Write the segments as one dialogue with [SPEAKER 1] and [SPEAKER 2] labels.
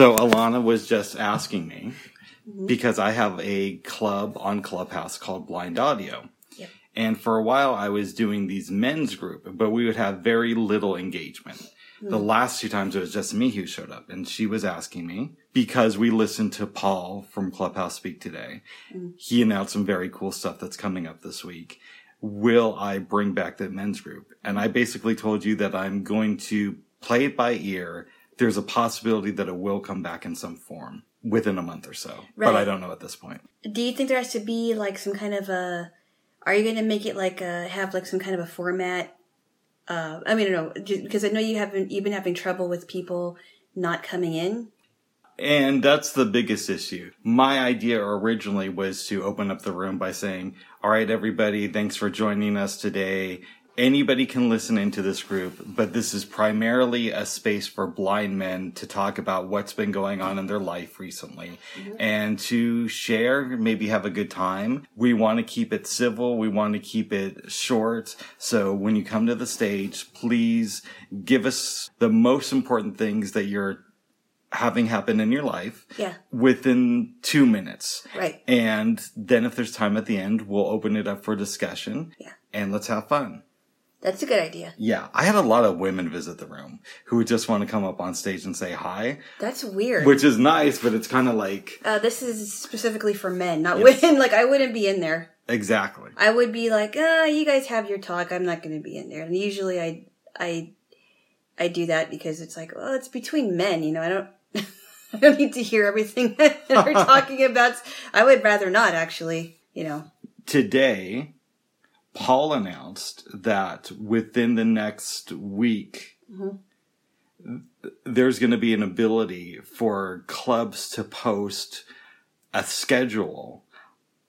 [SPEAKER 1] So Alana was just asking me because I have a club on Clubhouse called Blind Audio.
[SPEAKER 2] Yep.
[SPEAKER 1] And for a while I was doing these men's group, but we would have very little engagement. The hmm. last two times it was just me who showed up and she was asking me because we listened to Paul from Clubhouse speak today. Hmm. He announced some very cool stuff that's coming up this week. Will I bring back the men's group? And I basically told you that I'm going to play it by ear. There's a possibility that it will come back in some form within a month or so, but I don't know at this point.
[SPEAKER 2] Do you think there has to be like some kind of a? Are you going to make it like a have like some kind of a format? Uh, I mean, I don't know because I know you haven't you've been having trouble with people not coming in.
[SPEAKER 1] And that's the biggest issue. My idea originally was to open up the room by saying, all right, everybody, thanks for joining us today. Anybody can listen into this group, but this is primarily a space for blind men to talk about what's been going on in their life recently mm-hmm. and to share, maybe have a good time. We want to keep it civil. We want to keep it short. So when you come to the stage, please give us the most important things that you're having happen in your life
[SPEAKER 2] Yeah,
[SPEAKER 1] within two minutes.
[SPEAKER 2] right.
[SPEAKER 1] And then if there's time at the end, we'll open it up for discussion.
[SPEAKER 2] Yeah.
[SPEAKER 1] And let's have fun.
[SPEAKER 2] That's a good idea.
[SPEAKER 1] Yeah. I had a lot of women visit the room who would just want to come up on stage and say hi,
[SPEAKER 2] That's weird.
[SPEAKER 1] which is nice, but it's kind of like,
[SPEAKER 2] uh, this is specifically for men, not
[SPEAKER 1] Yes.
[SPEAKER 2] women. Like I wouldn't be in there.
[SPEAKER 1] exactly.
[SPEAKER 2] I would be like, uh, you guys have your talk. I'm not going to be in there. And usually I, I, I do that because it's like, well, it's between men, you know, I don't, I don't need to hear everything that they're talking about. I would rather not actually, you know.
[SPEAKER 1] Today, Paul announced that within the next week, mm-hmm. there's going to be an ability for clubs to post a schedule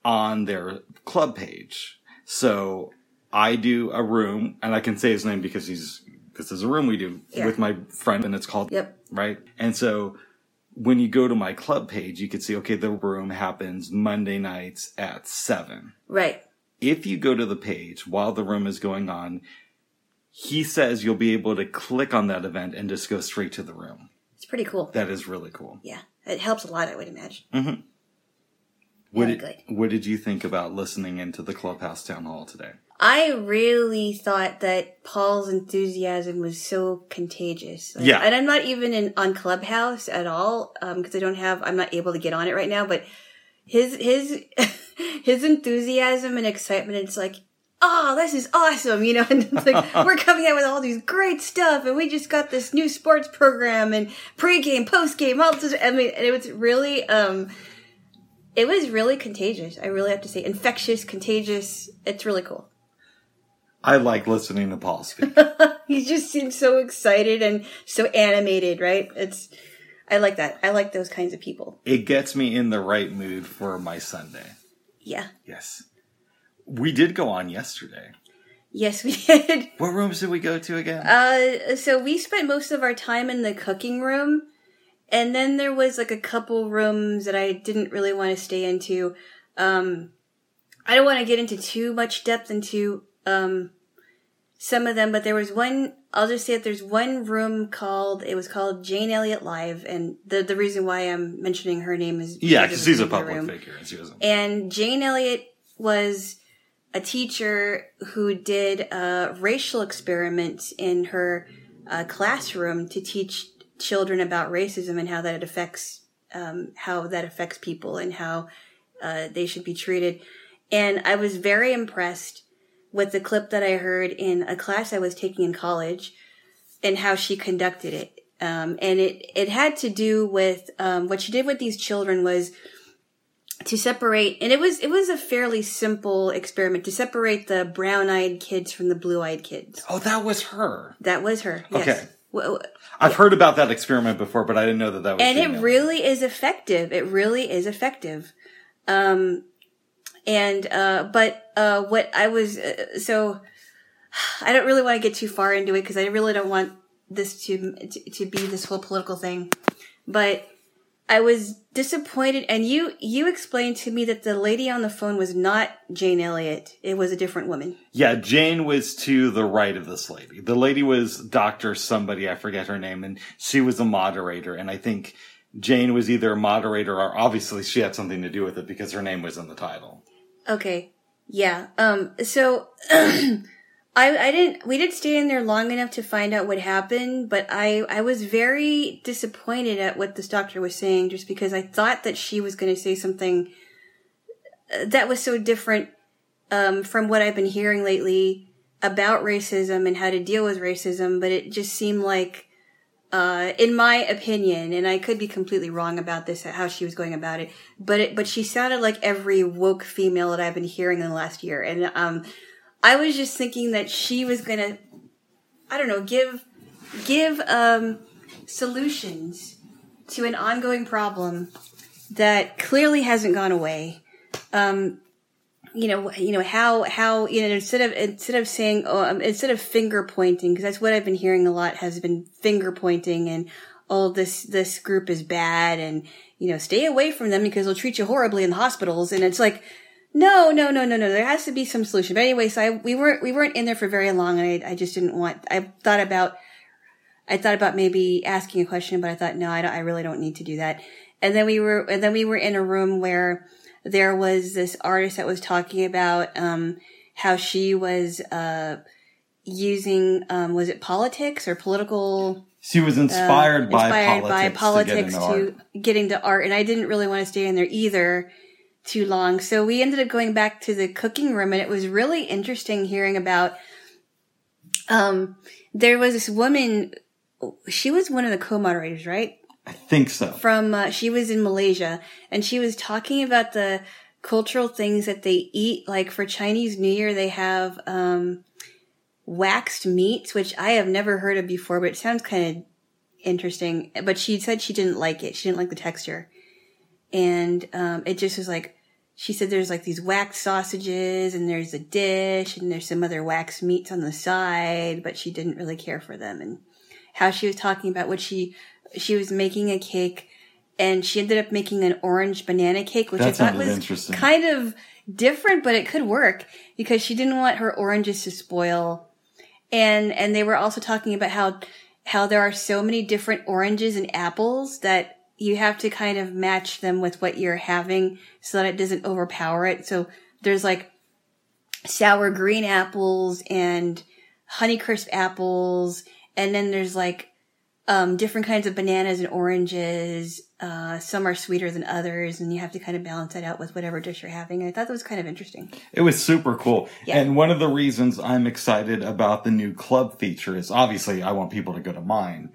[SPEAKER 1] on their club page. So I do a room, and I can say his name because he's this is a room we do
[SPEAKER 2] Yeah.
[SPEAKER 1] with my friend, and it's called
[SPEAKER 2] Yep.
[SPEAKER 1] right. And so when you go to my club page, you can see okay, the room happens Monday nights at seven
[SPEAKER 2] Right.
[SPEAKER 1] If you go to the page while the room is going on, he says you'll be able to click on that event and just go straight to the room.
[SPEAKER 2] It's pretty cool.
[SPEAKER 1] That is really cool.
[SPEAKER 2] Yeah. It helps a lot, I would imagine. Mm-hmm.
[SPEAKER 1] What
[SPEAKER 2] Very
[SPEAKER 1] did,
[SPEAKER 2] good.
[SPEAKER 1] what did you think about listening into the Clubhouse Town Hall today?
[SPEAKER 2] I really thought that Paul's enthusiasm was so contagious. Like,
[SPEAKER 1] Yeah.
[SPEAKER 2] And I'm not even in on Clubhouse at all um, because I don't have. I'm not able to get on it right now. But his his his enthusiasm and excitement. It's like, oh, this is awesome, you know. And it's like we're coming out with all these great stuff, and we just got this new sports program and pregame, postgame, all this. I mean, and it was really. um it was really contagious. I really have to say, infectious, contagious. It's really cool.
[SPEAKER 1] I like listening to Paul speak.
[SPEAKER 2] he just seems so excited and so animated, right? It's I like that. I like those kinds of people.
[SPEAKER 1] it gets me in the right mood for my Sunday.
[SPEAKER 2] Yeah.
[SPEAKER 1] Yes. We did go on yesterday.
[SPEAKER 2] Yes, we did.
[SPEAKER 1] What rooms did we go to again?
[SPEAKER 2] Uh so we spent most of our time in the cooking room and then there was like a couple rooms that I didn't really want to stay into. Um I don't want to get into too much depth into um some of them, but there was one I'll just say that there's one room called it was called Jane Elliott Live and the the reason why I'm mentioning her name is
[SPEAKER 1] yeah,
[SPEAKER 2] because
[SPEAKER 1] because
[SPEAKER 2] of
[SPEAKER 1] he's a public
[SPEAKER 2] room.
[SPEAKER 1] figure. And she was
[SPEAKER 2] And Jane Elliott was a teacher who did a racial experiment in her uh, classroom to teach children about racism and how that affects um, how that affects people and how uh, they should be treated. And I was very impressed with the clip that I heard in a class I was taking in college and how she conducted it. Um, and it, it had to do with um, what she did with these children was to separate and it was it was a fairly simple experiment to separate the brown-eyed kids from the blue-eyed kids
[SPEAKER 1] Oh, that was her.
[SPEAKER 2] that was her yes
[SPEAKER 1] Okay.
[SPEAKER 2] W- w-
[SPEAKER 1] I've heard about that experiment before, but I didn't know that that was.
[SPEAKER 2] and it really is effective it really is effective um and uh but uh what i was uh, so i don't really want to get too far into it because i really don't want this to, to to be this whole political thing but i was disappointed and you you explained to me that the lady on the phone was not jane elliott it was a different woman
[SPEAKER 1] Yeah, Jane was to the right of this lady. The lady was Dr. somebody, I forget her name, and she was a moderator. And I think Jane was either a moderator or obviously she had something to do with it because her name was in the title.
[SPEAKER 2] Okay. Yeah. Um, so, I, I didn't, we didn't stay in there long enough to find out what happened, but I, I was very disappointed at what this doctor was saying just because I thought that she was going to say something uh, that was so different, um, from what I've been hearing lately about racism and how to deal with racism, but it just seemed like, uh, in my opinion, and I could be completely wrong about this, how she was going about it, but it, but she sounded like every woke female that I've been hearing in the last year. And, um, I was just thinking that she was gonna, I don't know, give, give, um, solutions to an ongoing problem that clearly hasn't gone away. Um, you know, you know how how you know instead of instead of saying um, instead of finger pointing because that's what I've been hearing a lot has been finger pointing and oh this this group is bad and you know stay away from them because they'll treat you horribly in the hospitals and it's like no no no no no there has to be some solution. But anyway so I, we weren't we weren't in there for very long and I, I just didn't want I thought about I thought about maybe asking a question but I thought no I don't, I really don't need to do that. And then we were and then we were in a room where there was this artist that was talking about um, how she was uh, using um, was it politics or political?
[SPEAKER 1] She was inspired, uh, by, inspired
[SPEAKER 2] by
[SPEAKER 1] politics,
[SPEAKER 2] by politics to, to getting to art and i didn't really want to stay in there either too long. So we ended up going back to the cooking room and it was really interesting hearing about um there was this woman she was one of the co-moderators right
[SPEAKER 1] I think so.
[SPEAKER 2] From uh, she was in Malaysia and she was talking about the cultural things that they eat. Like for Chinese New Year, they have um, waxed meats, which I have never heard of before, but it sounds kind of interesting. But she said she didn't like it. She didn't like the texture, and um, it just was like she said there's like these waxed sausages and there's a dish and there's some other waxed meats on the side, but she didn't really care for them and how she was talking about what she she was making a cake and she ended up making an orange banana cake, which that I thought was kind of different, but it could work because she didn't want her oranges to spoil. And, and they were also talking about how, how there are so many different oranges and apples that you have to kind of match them with what you're having so that it doesn't overpower it. So there's like sour green apples and Honeycrisp apples. And then there's like um, different kinds of bananas and oranges. Uh, some are sweeter than others, and you have to kind of balance that out with whatever dish you're having. I thought that was kind of interesting.
[SPEAKER 1] It was super cool. Yeah. And one of the reasons I'm excited about the new club feature is obviously I want people to go to mine.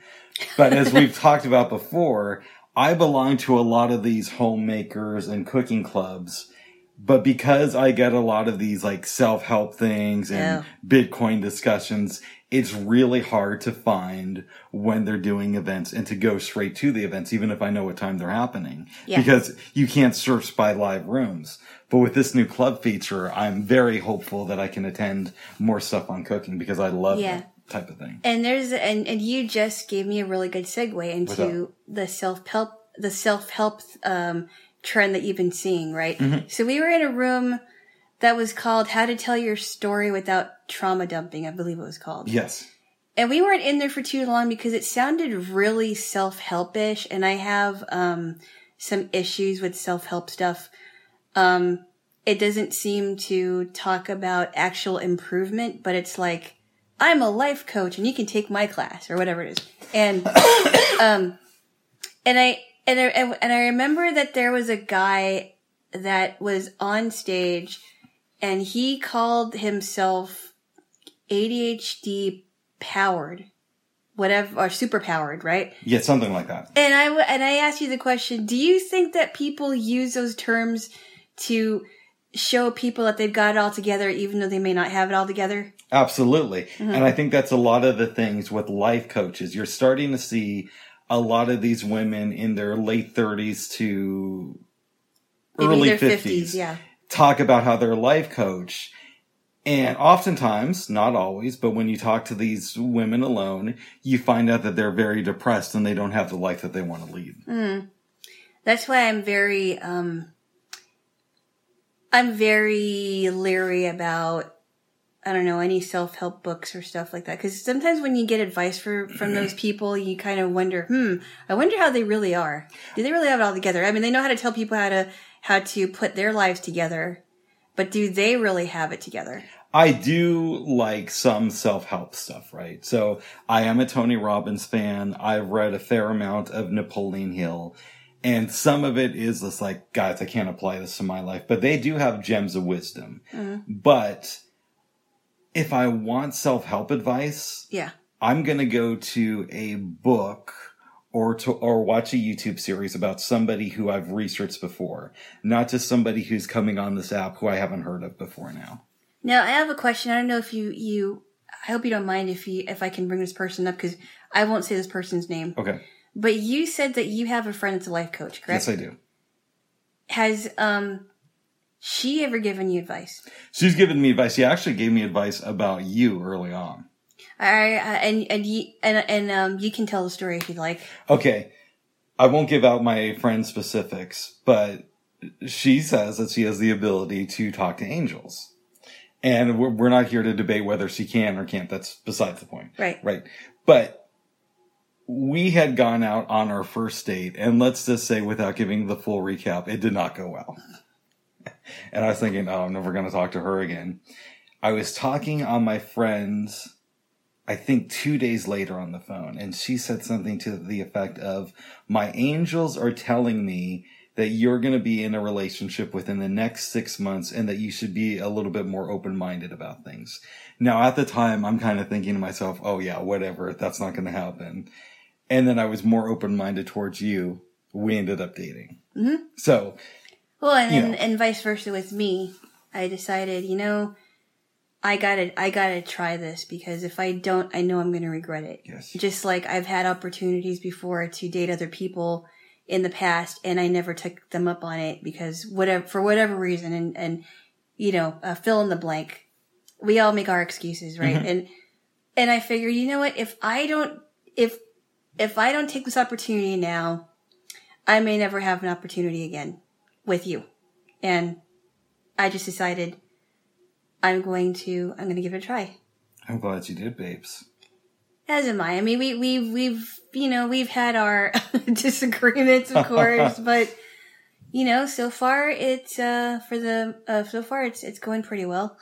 [SPEAKER 1] But as we've talked about before, I belong to a lot of these homemakers and cooking clubs but because I get a lot of these like self help things and yeah. Bitcoin discussions, it's really hard to find when they're doing events and to go straight to the events, even if I know what time they're happening. Yeah. Because you can't search by live rooms. But with this new club feature, I'm very hopeful that I can attend more stuff on cooking because I love yeah. that type of thing.
[SPEAKER 2] And there's and and you just gave me a really good segue into the self help the self help um trend that you've been seeing, right? Mm-hmm. So we were in a room that was called How to Tell Your Story Without Trauma Dumping, I believe it was called.
[SPEAKER 1] Yes.
[SPEAKER 2] And we weren't in there for too long because it sounded really self-helpish and I have um, some issues with self-help stuff. Um, it doesn't seem to talk about actual improvement, but it's like I'm a life coach and you can take my class or whatever it is. And um and I and I, and I remember that there was a guy that was on stage and he called himself ADHD powered, whatever, or super powered, right?
[SPEAKER 1] Yeah, something like that.
[SPEAKER 2] And I, and I asked you the question, do you think that people use those terms to show people that they've got it all together even though they may not have it all together?
[SPEAKER 1] Absolutely. Mm-hmm. And I think that's a lot of the things with life coaches. You're starting to see a lot of these women in their late 30s to Maybe early 50s, 50s yeah. Talk about how they're a life coach. And oftentimes, not always, but when you talk to these women alone, you find out that they're very depressed and they don't have the life that they want to lead.
[SPEAKER 2] Mm. That's why I'm very, um, I'm very leery about I don't know any self help books or stuff like that. Because sometimes when you get advice for from those people, you kind of wonder, hmm, I wonder how they really are. Do they really have it all together? I mean, they know how to tell people how to how to put their lives together, but do they really have it together?
[SPEAKER 1] I do like some self help stuff, right? So I am a Tony Robbins fan. I've read a fair amount of Napoleon Hill. And some of it is just like, guys, I can't apply this to my life, but they do have gems of wisdom. Mm-hmm. But if I want self help advice,
[SPEAKER 2] Yeah.
[SPEAKER 1] I'm going to go to a book or to or watch a YouTube series about somebody who I've researched before, not just somebody who's coming on this app who I haven't heard of before now.
[SPEAKER 2] Now I have a question. I don't know if you you. I hope you don't mind if you if I can bring this person up because I won't say this person's name.
[SPEAKER 1] Okay.
[SPEAKER 2] But you said that you have a friend that's a life coach, correct?
[SPEAKER 1] Yes, I do.
[SPEAKER 2] Has um she ever given you advice?
[SPEAKER 1] She's given me advice. She actually gave me advice about you early on.
[SPEAKER 2] I, I and and you and and um you can tell the story if you'd like.
[SPEAKER 1] Okay. I won't give out my friend's specifics, but she says that she has the ability to talk to angels. And we're, we're not here to debate whether she can or can't. That's besides the point.
[SPEAKER 2] Right.
[SPEAKER 1] Right. But we had gone out on our first date, and let's just say, without giving the full recap, it did not go well. and I was thinking, oh, I'm never going to talk to her again. I was talking on my friend's, I think two days later on the phone, and she said something to the effect of, My angels are telling me that you're going to be in a relationship within the next six months and that you should be a little bit more open minded about things. Now, at the time, I'm kind of thinking to myself, oh, yeah, whatever, that's not going to happen. And then I was more open minded towards you. We ended up dating. Mm-hmm. So,
[SPEAKER 2] Well, and and, and vice versa with me. I decided, you know, I gotta I gotta try this because if I don't, I know I'm gonna regret it.
[SPEAKER 1] Yes.
[SPEAKER 2] Just like I've had opportunities before to date other people in the past, and I never took them up on it because whatever for whatever reason, and and you know, uh, fill in the blank. We all make our excuses, right? And and I figured, you know what? If I don't, if if I don't take this opportunity now, I may never have an opportunity again with you. And I just decided I'm going to I'm going to give it a try.
[SPEAKER 1] I'm glad you did, babes.
[SPEAKER 2] As am I. I mean, we we've we've you know we've had our disagreements, of course, but you know, so far it's uh for the uh, so far it's it's going pretty well.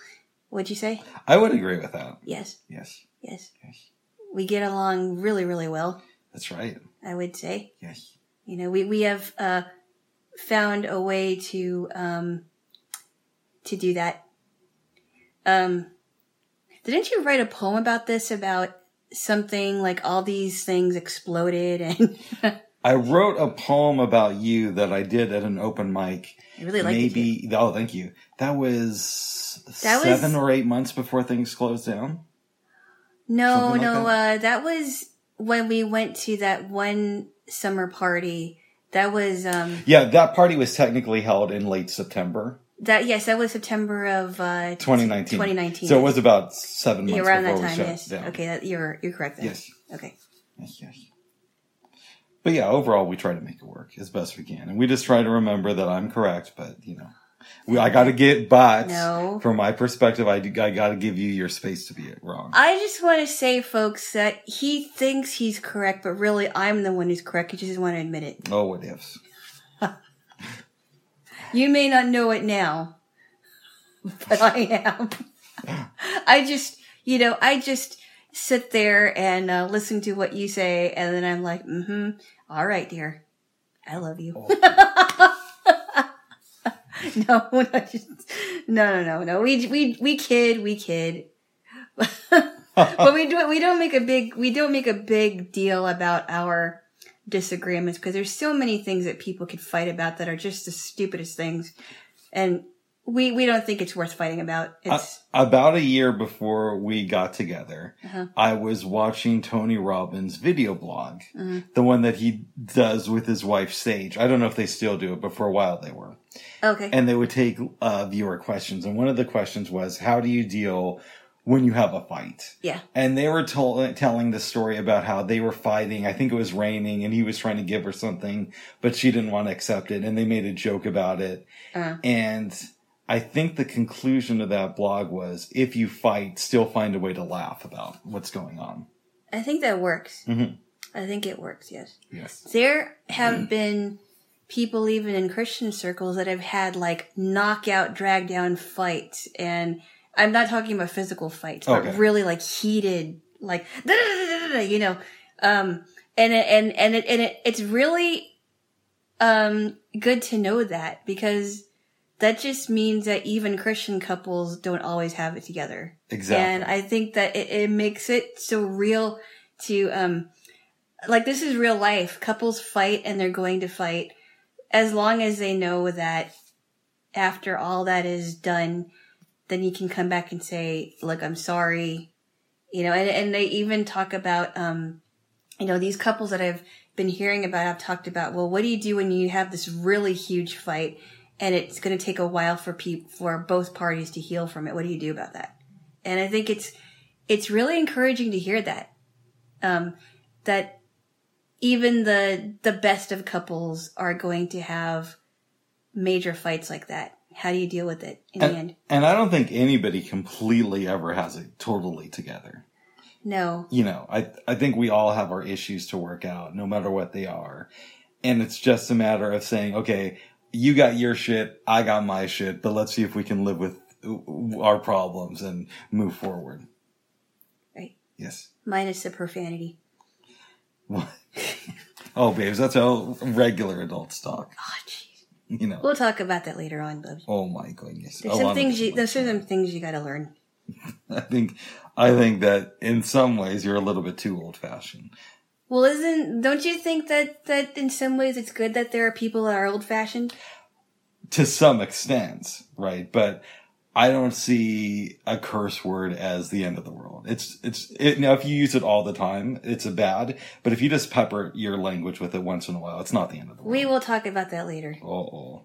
[SPEAKER 2] What'd you say?
[SPEAKER 1] I would agree with that.
[SPEAKER 2] Yes,
[SPEAKER 1] Yes.
[SPEAKER 2] yes.
[SPEAKER 1] Yes.
[SPEAKER 2] We get along really, really well.
[SPEAKER 1] That's right.
[SPEAKER 2] I would say.
[SPEAKER 1] Yes.
[SPEAKER 2] You know, we we have uh, found a way to um, to do that. Um, didn't you write a poem about this? About something like all these things exploded, and
[SPEAKER 1] I wrote a poem about you that I did at an open mic.
[SPEAKER 2] I really liked it.
[SPEAKER 1] Maybe, oh, thank you. That was
[SPEAKER 2] That was-
[SPEAKER 1] seven or eight months before things closed down.
[SPEAKER 2] No,
[SPEAKER 1] like
[SPEAKER 2] no,
[SPEAKER 1] that?
[SPEAKER 2] uh, that was when we went to that one summer party. That was um
[SPEAKER 1] Yeah, that party was technically held in late September
[SPEAKER 2] that yes, that was September of uh
[SPEAKER 1] 2019.
[SPEAKER 2] 2019.
[SPEAKER 1] So it was about seven months
[SPEAKER 2] yeah, around that time. Yes.
[SPEAKER 1] down.
[SPEAKER 2] Okay, that, you're you're correct. Then.
[SPEAKER 1] Yes.
[SPEAKER 2] Okay.
[SPEAKER 1] Yes, yes. But yeah, overall, we try to make it work as best we can, and we just try to remember that I'm correct. But you know, we, I got to get. But
[SPEAKER 2] No.
[SPEAKER 1] from my perspective, I, do- I got to give you your space to be wrong.
[SPEAKER 2] I just want to say, folks, that he thinks he's correct, but really I'm the one who's correct. He just doesn't want to admit it.
[SPEAKER 1] oh, what ifs?
[SPEAKER 2] You may not know it now, but I am. I just, you know, I just sit there and uh, listen to what you say, and then I'm like, mm-hmm, all right, dear. I love you. no, no, just, no, no, no, no. We, we, we kid, we kid. but we do we don't make a big we don't make a big deal about our disagreements because there's so many things that people could fight about that are just the stupidest things and we we don't think it's worth fighting about it's
[SPEAKER 1] About a year before we got together,
[SPEAKER 2] Uh-huh.
[SPEAKER 1] I was watching Tony Robbins' video blog,
[SPEAKER 2] Mm-hmm.
[SPEAKER 1] the one that he does with his wife Sage. I don't know if they still do it, but for a while they were.
[SPEAKER 2] okay
[SPEAKER 1] and they would take uh, viewer questions. And one of the questions was, "How do you deal when you have a fight?"
[SPEAKER 2] yeah
[SPEAKER 1] And they were told, telling the story about how they were fighting. I think it was raining, and he was trying to give her something, but she didn't want to accept it, and they made a joke about it.
[SPEAKER 2] Uh.
[SPEAKER 1] And I think the conclusion of that blog was if you fight, still find a way to laugh about what's going on.
[SPEAKER 2] I think that works.
[SPEAKER 1] Mhm.
[SPEAKER 2] I think it works, yes.
[SPEAKER 1] Yes.
[SPEAKER 2] There have been people, even in Christian circles, that have had like knockout, drag down fights. And I'm not talking about physical fights, but
[SPEAKER 1] Okay.
[SPEAKER 2] really like heated, like, you know. Um, and it, and, and it, and it, it's really, um, good to know that because that just means that even Christian couples don't always have it together.
[SPEAKER 1] Exactly.
[SPEAKER 2] And I think that it, it makes it so real to, um, like this is real life. Couples fight and they're going to fight as long as they know that after all that is done, then you can come back and say, look, I'm sorry. You know, and, and they even talk about, um, you know, these couples that I've been hearing about I've talked about, well, what do you do when you have this really huge fight and it's going to take a while for people, for both parties to heal from it? What do you do about that? And I think it's, it's really encouraging to hear that, um, that even the, the best of couples are going to have major fights like that. How do you deal with it in the end?
[SPEAKER 1] And, and I don't think anybody completely ever has it totally together.
[SPEAKER 2] No.
[SPEAKER 1] You know, I I think we all have our issues to work out, no matter what they are. And it's just a matter of saying, okay, you got your shit, I got my shit, but let's see if we can live with our problems and move forward.
[SPEAKER 2] Right.
[SPEAKER 1] Yes.
[SPEAKER 2] Minus the profanity.
[SPEAKER 1] What? oh, babes, that's how regular adults talk.
[SPEAKER 2] Oh.
[SPEAKER 1] You know.
[SPEAKER 2] We'll talk about that later on, Bubs.
[SPEAKER 1] Oh my goodness.
[SPEAKER 2] There's
[SPEAKER 1] A
[SPEAKER 2] some things you, are some things you gotta learn.
[SPEAKER 1] I think I think that in some ways you're a little bit too old fashioned.
[SPEAKER 2] Well, isn't, don't you think that, that in some ways it's good that there are people that are old fashioned?
[SPEAKER 1] To some extent, right? But I don't see a curse word as the end of the world. It's it's it, now if you use it all the time, it's a bad. But if you just pepper your language with it once in a while, it's not the end of the world.
[SPEAKER 2] We will talk about that later.
[SPEAKER 1] Oh,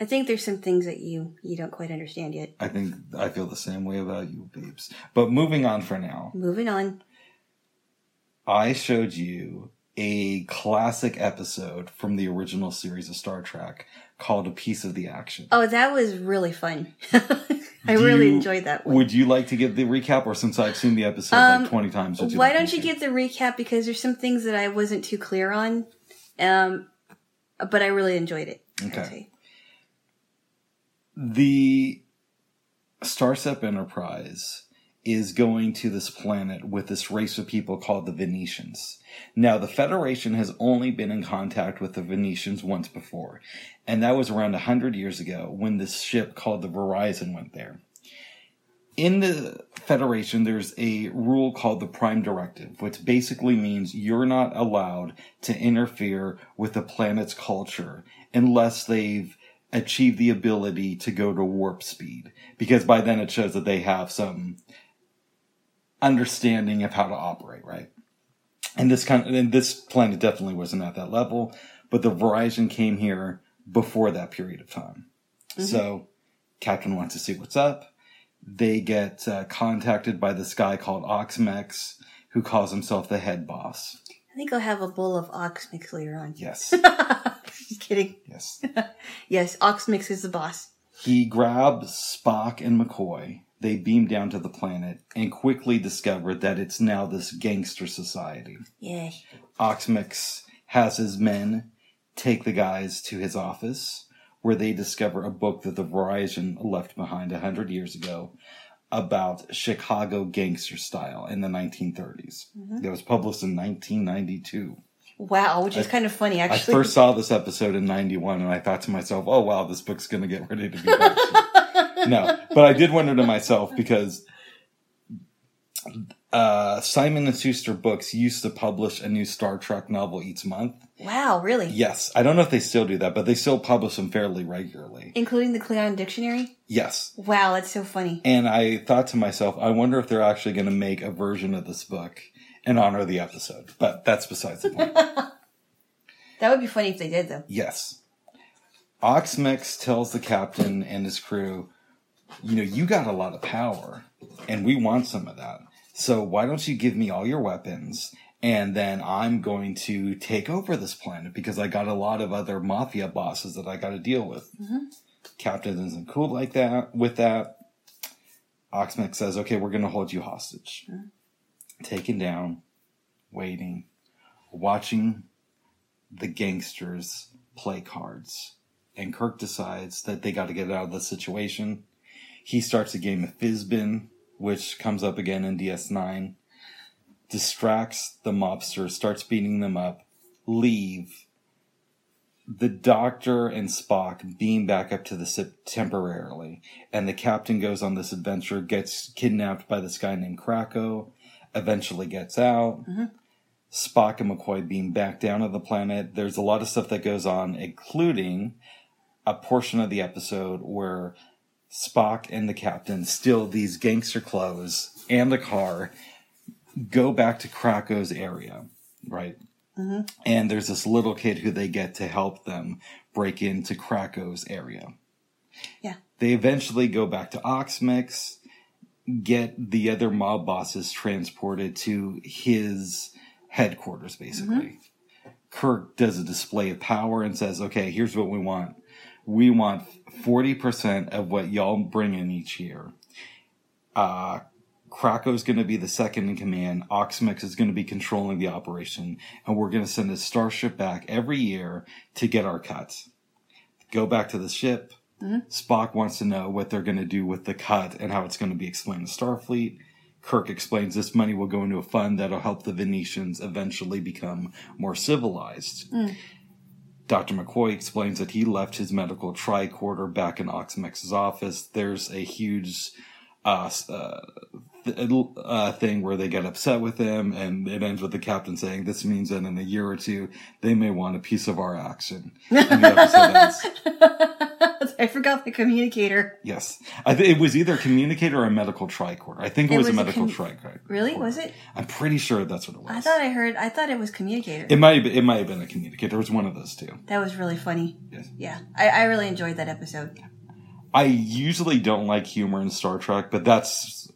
[SPEAKER 2] I think there's some things that you, you don't quite understand yet.
[SPEAKER 1] I think I feel the same way about you, babes. But moving on for now,
[SPEAKER 2] Moving on.
[SPEAKER 1] I showed you a classic episode from the original series of Star Trek called "A Piece of the Action."
[SPEAKER 2] Oh, that was really fun. I
[SPEAKER 1] Do
[SPEAKER 2] really
[SPEAKER 1] you-
[SPEAKER 2] enjoyed that one.
[SPEAKER 1] Would you like to give the recap, or since I've seen the episode
[SPEAKER 2] Um,
[SPEAKER 1] like twenty times? would
[SPEAKER 2] Why
[SPEAKER 1] like
[SPEAKER 2] don't you give the recap because there's some things that I wasn't too clear on, um, but I really enjoyed it.
[SPEAKER 1] Okay. the Starship Enterprise is going to this planet with this race of people called the Venetians. Now, the Federation has only been in contact with the Venetians once before, and that was around 100 years ago when this ship called the Horizon went there. In the Federation, there's a rule called the Prime Directive, which basically means you're not allowed to interfere with the planet's culture unless they've achieved the ability to go to warp speed. Because by then it shows that they have some understanding of how to operate, right? And this kind of, and this planet definitely wasn't at that level, but the Horizon came here before that period of time. So Captain wants to see what's up. They get uh, contacted by this guy called Oxmyx, who calls himself the head boss.
[SPEAKER 2] I think I'll have a bowl of ox mix later on.
[SPEAKER 1] Yes,
[SPEAKER 2] Just kidding.
[SPEAKER 1] yes.
[SPEAKER 2] Yes, Oxmyx is the boss.
[SPEAKER 1] He grabs Spock and McCoy. They beam down to the planet and quickly discover that it's now this gangster society.
[SPEAKER 2] Yeah.
[SPEAKER 1] Oxmyx has his men take the guys to his office where they discover a book that the Horizon left behind a hundred years ago about Chicago gangster style in the 1930s. It mm-hmm. was published in 1992.
[SPEAKER 2] Wow, which is kind of funny actually.
[SPEAKER 1] I first saw this episode in 91 and I thought to myself, oh wow, this book's going to get ready to be published. no, but I did wonder to myself because uh, Simon and Schuster Books used to publish a new Star Trek novel each month.
[SPEAKER 2] wow, really?
[SPEAKER 1] Yes, I don't know if they still do that, but they still publish them fairly regularly.
[SPEAKER 2] Including the Klingon Dictionary?
[SPEAKER 1] Yes.
[SPEAKER 2] Wow, that's so funny.
[SPEAKER 1] And I thought to myself, I wonder if they're actually going to make a version of this book in honor of the episode. But that's besides the point.
[SPEAKER 2] That would be funny if they did though.
[SPEAKER 1] Yes. Oxmyx tells the captain and his crew, you know, you got a lot of power, and we want some of that. So why don't you give me all your weapons, and then I'm going to take over this planet because I got a lot of other mafia bosses that I got to deal with. Mm-hmm. Captain isn't cool like that with that. Oxmyx says, okay, we're going to hold you hostage. Taken down, waiting, watching the gangsters play cards. And Kirk decides that they got to get out of the situation. He starts a game of Fizbin, which comes up again in DS9, distracts the mobsters, starts beating them up, leave. The doctor and Spock beam back up to the ship temporarily, and the captain goes on this adventure, gets kidnapped by this guy named Krako, eventually gets out. Mm-hmm. Spock and McCoy beam back down to the planet. There's a lot of stuff that goes on, including a portion of the episode where Spock and the captain steal these gangster clothes and a car, go back to Krako's area, right? Mm-hmm. And there's this little kid who they get to help them break into Krako's area.
[SPEAKER 2] Yeah.
[SPEAKER 1] They eventually go back to Oxmyx, get the other mob bosses transported to his headquarters, basically. Mm-hmm. Kirk does a display of power and says, okay, here's what we want. We want 40% of what y'all bring in each year. Uh, Krako's going to be the second in command. Oxmyx is going to be controlling the operation. And we're going to send a starship back every year to get our cut. Go back to the ship. Spock wants to know what they're going to do with the cut and how it's going to be explained to Starfleet. Kirk explains this money will go into a fund that'll help the Venetians eventually become more civilized. Dr. McCoy explains that he left his medical tricorder back in Oxmyx's office. There's a huge uh, uh, th- uh, thing where they get upset with him, and it ends with the captain saying, "This means that in a year or two, they may want a piece of our action." And the episode ends.
[SPEAKER 2] I forgot the communicator.
[SPEAKER 1] Yes, I th- it was either a communicator or a medical tricorder. I think it,
[SPEAKER 2] It
[SPEAKER 1] was, a
[SPEAKER 2] was a
[SPEAKER 1] medical
[SPEAKER 2] com-
[SPEAKER 1] tricorder.
[SPEAKER 2] Really? Was it?
[SPEAKER 1] I'm pretty sure that's what it was.
[SPEAKER 2] I thought I heard. I thought it was communicator.
[SPEAKER 1] it might have been, it might have been a communicator. It was one of those two.
[SPEAKER 2] that was really funny.
[SPEAKER 1] Yes.
[SPEAKER 2] Yeah, I, I really enjoyed that episode.
[SPEAKER 1] I usually don't like humor in Star Trek, but that's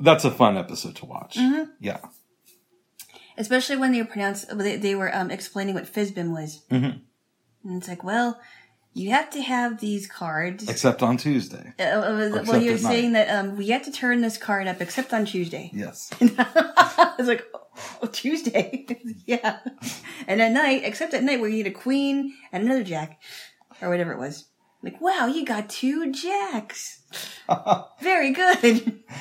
[SPEAKER 1] that's a fun episode to watch.
[SPEAKER 2] Mm-hmm.
[SPEAKER 1] Yeah.
[SPEAKER 2] especially when they were pronounced they, they were um, explaining what Fizbin was
[SPEAKER 1] Mhm.
[SPEAKER 2] and it's like well you have to have these cards
[SPEAKER 1] Except on Tuesday.
[SPEAKER 2] Uh, uh, well you're
[SPEAKER 1] at night.
[SPEAKER 2] saying that um, we have to turn this card up except on tuesday
[SPEAKER 1] Yes.
[SPEAKER 2] i was like oh, tuesday yeah and at night except at night where you need a queen and another jack or whatever it was like wow you got two jacks very good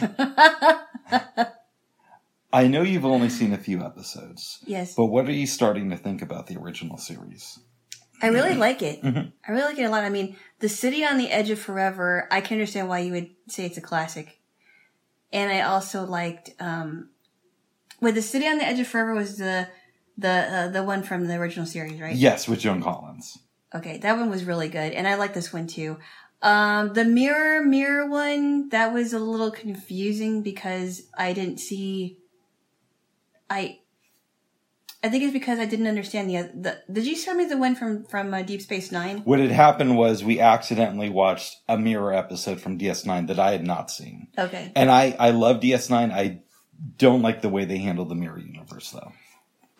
[SPEAKER 1] I know you've only seen a few episodes,
[SPEAKER 2] yes
[SPEAKER 1] but what are you starting to think about the original series?
[SPEAKER 2] I really like it.
[SPEAKER 1] Mhm.
[SPEAKER 2] I really like it a lot. I mean, The City on the Edge of Forever, I can understand why you would say it's a classic. And I also liked, um, with The City on the Edge of Forever was the, the, uh, the one from the original series, right?
[SPEAKER 1] Yes, with Joan Collins.
[SPEAKER 2] Okay, that one was really good. And I like this one too. Um, the Mirror, Mirror one, that was a little confusing because I didn't see, I, I think it's because I didn't understand the, the, did you show me the one from, from uh, Deep Space Nine?
[SPEAKER 1] What had happened was we accidentally watched a mirror episode from DS9 that I had not seen.
[SPEAKER 2] Okay.
[SPEAKER 1] And I, I love DS9. I don't like the way they handle the mirror universe though.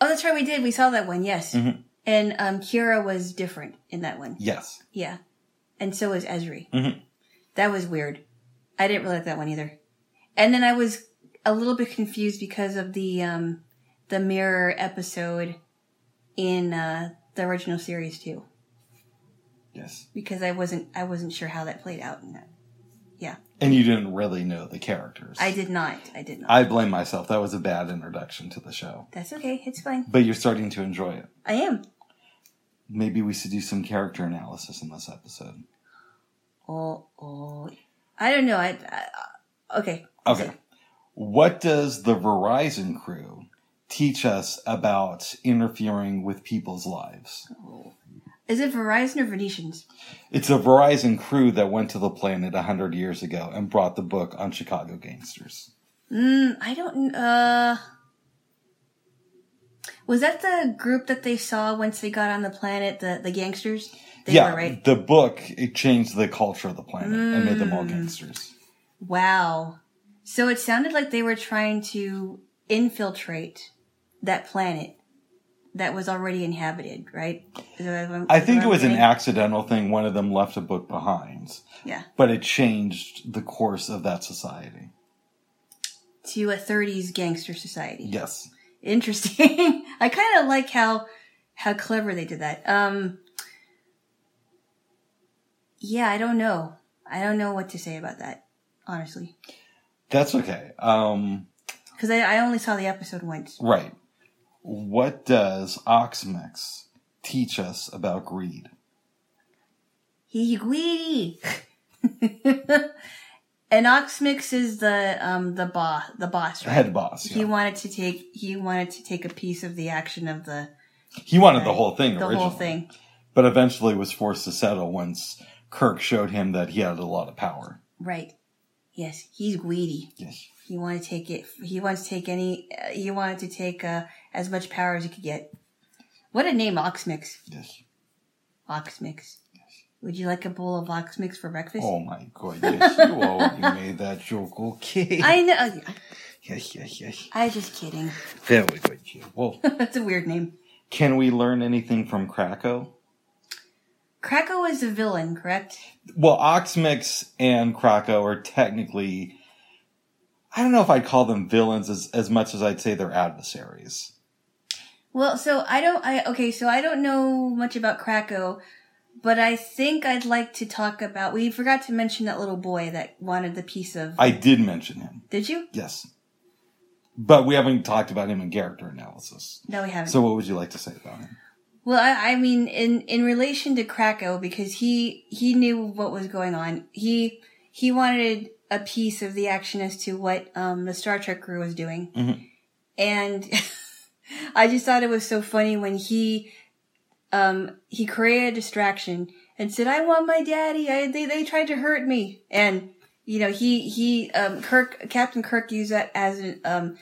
[SPEAKER 2] Oh, that's right. We did. We saw that one. Yes.
[SPEAKER 1] Mhm.
[SPEAKER 2] And um, Kira was different in that one.
[SPEAKER 1] Yes.
[SPEAKER 2] Yeah. And so was Ezri.
[SPEAKER 1] Mhm.
[SPEAKER 2] That was weird. I didn't really like that one either. And then I was a little bit confused because of the um, the mirror episode in uh, the original series too,
[SPEAKER 1] Yes.
[SPEAKER 2] because I wasn't I wasn't sure how that played out in that. Yeah.
[SPEAKER 1] And you didn't really know the characters.
[SPEAKER 2] I did not. I did not.
[SPEAKER 1] I blame myself. That was a bad introduction to the show.
[SPEAKER 2] That's okay. It's fine.
[SPEAKER 1] But you're starting to enjoy it.
[SPEAKER 2] I am.
[SPEAKER 1] Maybe we should do some character analysis in this episode.
[SPEAKER 2] Oh, oh. I don't know. I, I okay.
[SPEAKER 1] Okay. What does the Horizon crew teach us about interfering with people's lives?
[SPEAKER 2] Is it Horizon or Venetians?
[SPEAKER 1] It's a Horizon crew that went to the planet a hundred years ago and brought the book on Chicago gangsters.
[SPEAKER 2] Mm, I don't. Uh, was that the group that they saw once they got on the planet? The the gangsters. They
[SPEAKER 1] yeah,
[SPEAKER 2] were right.
[SPEAKER 1] the book it changed the culture of the planet and made them all
[SPEAKER 2] Mm.
[SPEAKER 1] gangsters.
[SPEAKER 2] Wow. So it sounded like they were trying to infiltrate that planet that was already inhabited, right? Is that what I'm-
[SPEAKER 1] I think it was an accidental thing. One of them left a book behind,
[SPEAKER 2] Yeah.
[SPEAKER 1] but it changed the course of that society.
[SPEAKER 2] To a 30s gangster society.
[SPEAKER 1] Yes.
[SPEAKER 2] Interesting. I kind of like how how clever they did that. Um Yeah, I don't know. I don't know what to say about that, honestly.
[SPEAKER 1] That's okay. Um,
[SPEAKER 2] Because I, I only saw the episode once.
[SPEAKER 1] right. What does Oxmyx teach us about greed?
[SPEAKER 2] He greedy. and Oxmyx is the um the boss the boss, right?
[SPEAKER 1] Head boss.
[SPEAKER 2] He wanted to take he wanted to take a piece of the action of the
[SPEAKER 1] He wanted the whole thing
[SPEAKER 2] the
[SPEAKER 1] originally,
[SPEAKER 2] whole thing.
[SPEAKER 1] but eventually was forced to settle once Kirk showed him that he had a lot of power.
[SPEAKER 2] Right. Yes, he's greedy.
[SPEAKER 1] Yes.
[SPEAKER 2] He wanted to take it. He wants to take any. Uh, he wanted to take uh, as much power as he could get. What a name, Oxmyx.
[SPEAKER 1] Yes.
[SPEAKER 2] Oxmyx. Would you like a bowl of Oxmyx for breakfast?
[SPEAKER 1] Oh my god, yes, you already made that joke, okay.
[SPEAKER 2] I know. Oh, yeah.
[SPEAKER 1] Yes, yes, yes.
[SPEAKER 2] I was just kidding.
[SPEAKER 1] Very good. Well,
[SPEAKER 2] That's a weird name.
[SPEAKER 1] can we learn anything from Krako?
[SPEAKER 2] Krako is a villain, correct?
[SPEAKER 1] Well, Oxmyx and Krako are technically, I don't know if I'd call them villains as, as much as I'd say they're adversaries.
[SPEAKER 2] Well, so I don't. I okay. So I don't know much about Krako, but I think I'd like to talk about. We forgot to mention that little boy that wanted the piece of.
[SPEAKER 1] I did mention him,
[SPEAKER 2] Did you?
[SPEAKER 1] yes. But we haven't talked about him in character analysis.
[SPEAKER 2] No, we haven't.
[SPEAKER 1] So what would you like to say about him?
[SPEAKER 2] Well, I, I mean, in in relation to Krako, because he he knew what was going on. He he wanted a piece of the action as to what um, the Star Trek crew was doing,
[SPEAKER 1] Mhm.
[SPEAKER 2] and I just thought it was so funny when he um, he created a distraction and said, "I want my daddy. I, they they tried to hurt me," and you know he he um, Kirk Captain Kirk used that as an, um,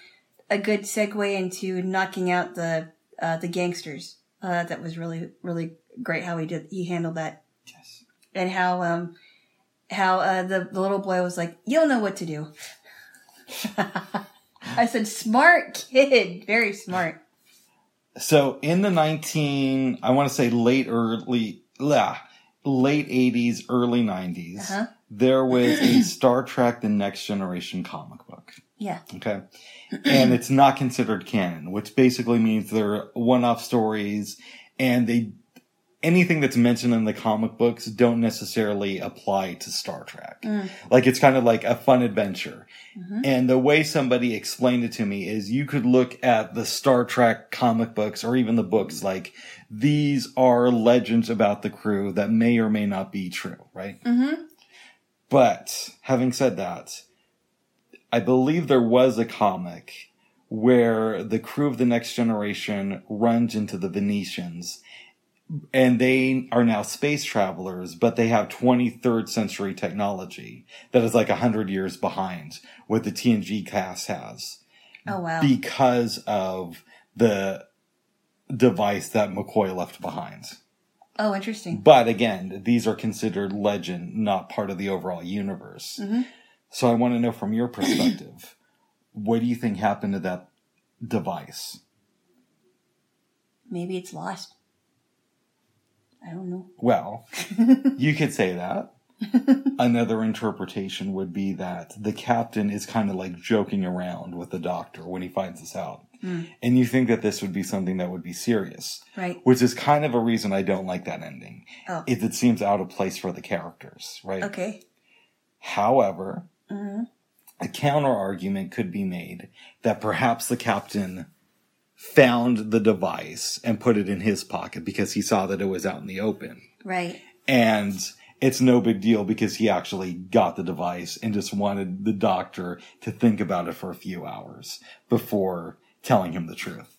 [SPEAKER 2] a good segue into knocking out the uh, the gangsters. Uh, that was really really great how he did he handled that
[SPEAKER 1] Yes.
[SPEAKER 2] and how um how uh, the the little boy was like, "You'll know what to do." I said, "Smart kid, very smart."
[SPEAKER 1] So in the 19, I want to say late early, blah, late 80s, early 90s,
[SPEAKER 2] Uh-huh.
[SPEAKER 1] there was a Star Trek The Next Generation comic book.
[SPEAKER 2] Yeah.
[SPEAKER 1] Okay. and it's not considered canon, which basically means they're one-off stories and they anything that's mentioned in the comic books don't necessarily apply to Star Trek. Like it's kind of like a fun adventure. And the way somebody explained it to me is you could look at the Star Trek comic books or even the books like these are legends about the crew that may or may not be true, right?
[SPEAKER 2] Mm-hmm.
[SPEAKER 1] But having said that, I believe there was a comic where the crew of the next generation runs into the Venetians and they are now space travelers, but they have 23rd century technology that is like 100 years behind what the TNG cast has
[SPEAKER 2] Oh wow.
[SPEAKER 1] because of the device that McCoy left behind.
[SPEAKER 2] oh, interesting.
[SPEAKER 1] But again, these are considered legend, not part of the overall universe.
[SPEAKER 2] Mhm.
[SPEAKER 1] So I want to know from your perspective, what do you think happened to that device?
[SPEAKER 2] Maybe it's lost. I don't know.
[SPEAKER 1] Well, you could say that. Another interpretation would be that the captain is kind of like joking around with the doctor when he finds this out.
[SPEAKER 2] Mm.
[SPEAKER 1] And you think that this would be something that would be serious,
[SPEAKER 2] Right.
[SPEAKER 1] which is kind of a reason I don't like that ending.
[SPEAKER 2] Oh.
[SPEAKER 1] Is it seems out of place for the characters, right?
[SPEAKER 2] Okay.
[SPEAKER 1] However,
[SPEAKER 2] hmm
[SPEAKER 1] a counter argument could be made that perhaps the captain found the device and put it in his pocket because he saw that it was out in the open.
[SPEAKER 2] Right.
[SPEAKER 1] And it's no big deal because he actually got the device and just wanted the doctor to think about it for a few hours before telling him the truth.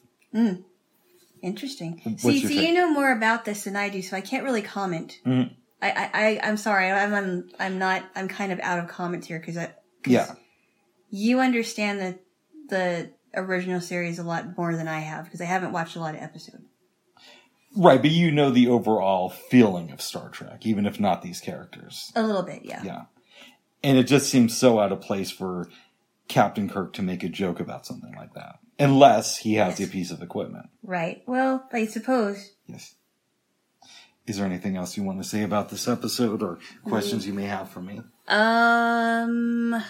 [SPEAKER 2] Interesting.
[SPEAKER 1] What's
[SPEAKER 2] see, see,
[SPEAKER 1] take?
[SPEAKER 2] you know more about this than I do, so I can't really comment.
[SPEAKER 1] Mhm.
[SPEAKER 2] I, I, I, I'm sorry. I'm, I'm, I'm not. I'm kind of out of comments here because I. 'cause
[SPEAKER 1] Yeah.
[SPEAKER 2] You understand the the original series a lot more than I have because I haven't watched a lot of episodes.
[SPEAKER 1] Right, but you know the overall feeling of Star Trek, even if not these characters.
[SPEAKER 2] A little bit, yeah.
[SPEAKER 1] Yeah. And it just seems so out of place for Captain Kirk to make a joke about something like that. Unless he has
[SPEAKER 2] Yes.
[SPEAKER 1] a piece of equipment.
[SPEAKER 2] Right. Well, I suppose.
[SPEAKER 1] Yes. Is there anything else you want to say about this episode or questions you may have for me?
[SPEAKER 2] Um.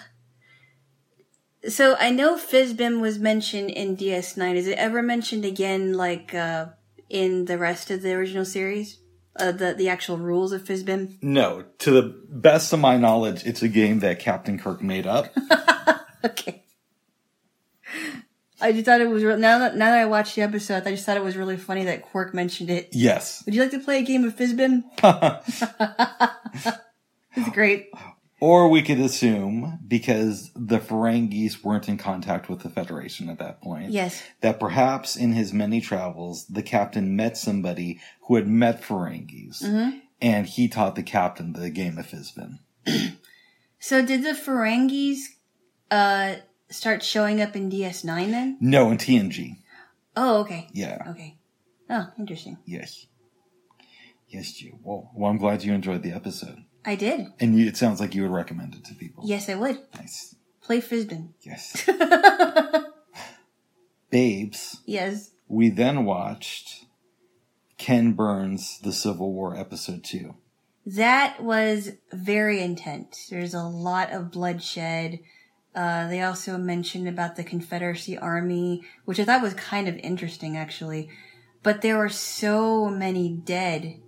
[SPEAKER 2] So I know Fizbin was mentioned in DS9. Is it ever mentioned again, like uh, in the rest of the original series? Uh, the the actual rules of Fizbin.
[SPEAKER 1] No. To the best of my knowledge, it's a game that Captain Kirk made up.
[SPEAKER 2] Okay. I just thought it was re- now that now that I watched the episode, I just thought it was really funny that Quark mentioned it.
[SPEAKER 1] yes.
[SPEAKER 2] Would you like to play a game of Fizbin? It's great.
[SPEAKER 1] Or we could assume, because the Ferengis weren't in contact with the Federation at that point,
[SPEAKER 2] Yes.
[SPEAKER 1] that perhaps in his many travels, the captain met somebody who had met Ferengis, and he taught the captain the game of Fizbin.
[SPEAKER 2] So did the Ferengis uh, start showing up in DS9 then?
[SPEAKER 1] No, in TNG.
[SPEAKER 2] Oh, okay.
[SPEAKER 1] Yeah.
[SPEAKER 2] Okay. Oh, interesting.
[SPEAKER 1] Yes. Yes, you. Well, well, I'm glad you enjoyed the episode.
[SPEAKER 2] I did.
[SPEAKER 1] And you, it sounds like you would recommend it to people.
[SPEAKER 2] Yes, I would.
[SPEAKER 1] Nice.
[SPEAKER 2] Play Frisbee.
[SPEAKER 1] Yes. Babes,
[SPEAKER 2] Yes.
[SPEAKER 1] we then watched Ken Burns' The Civil War episode 2.
[SPEAKER 2] That was very intense. There's a lot of bloodshed. Uh, they also mentioned about the Confederacy Army, which I thought was kind of interesting, actually. But there were so many dead.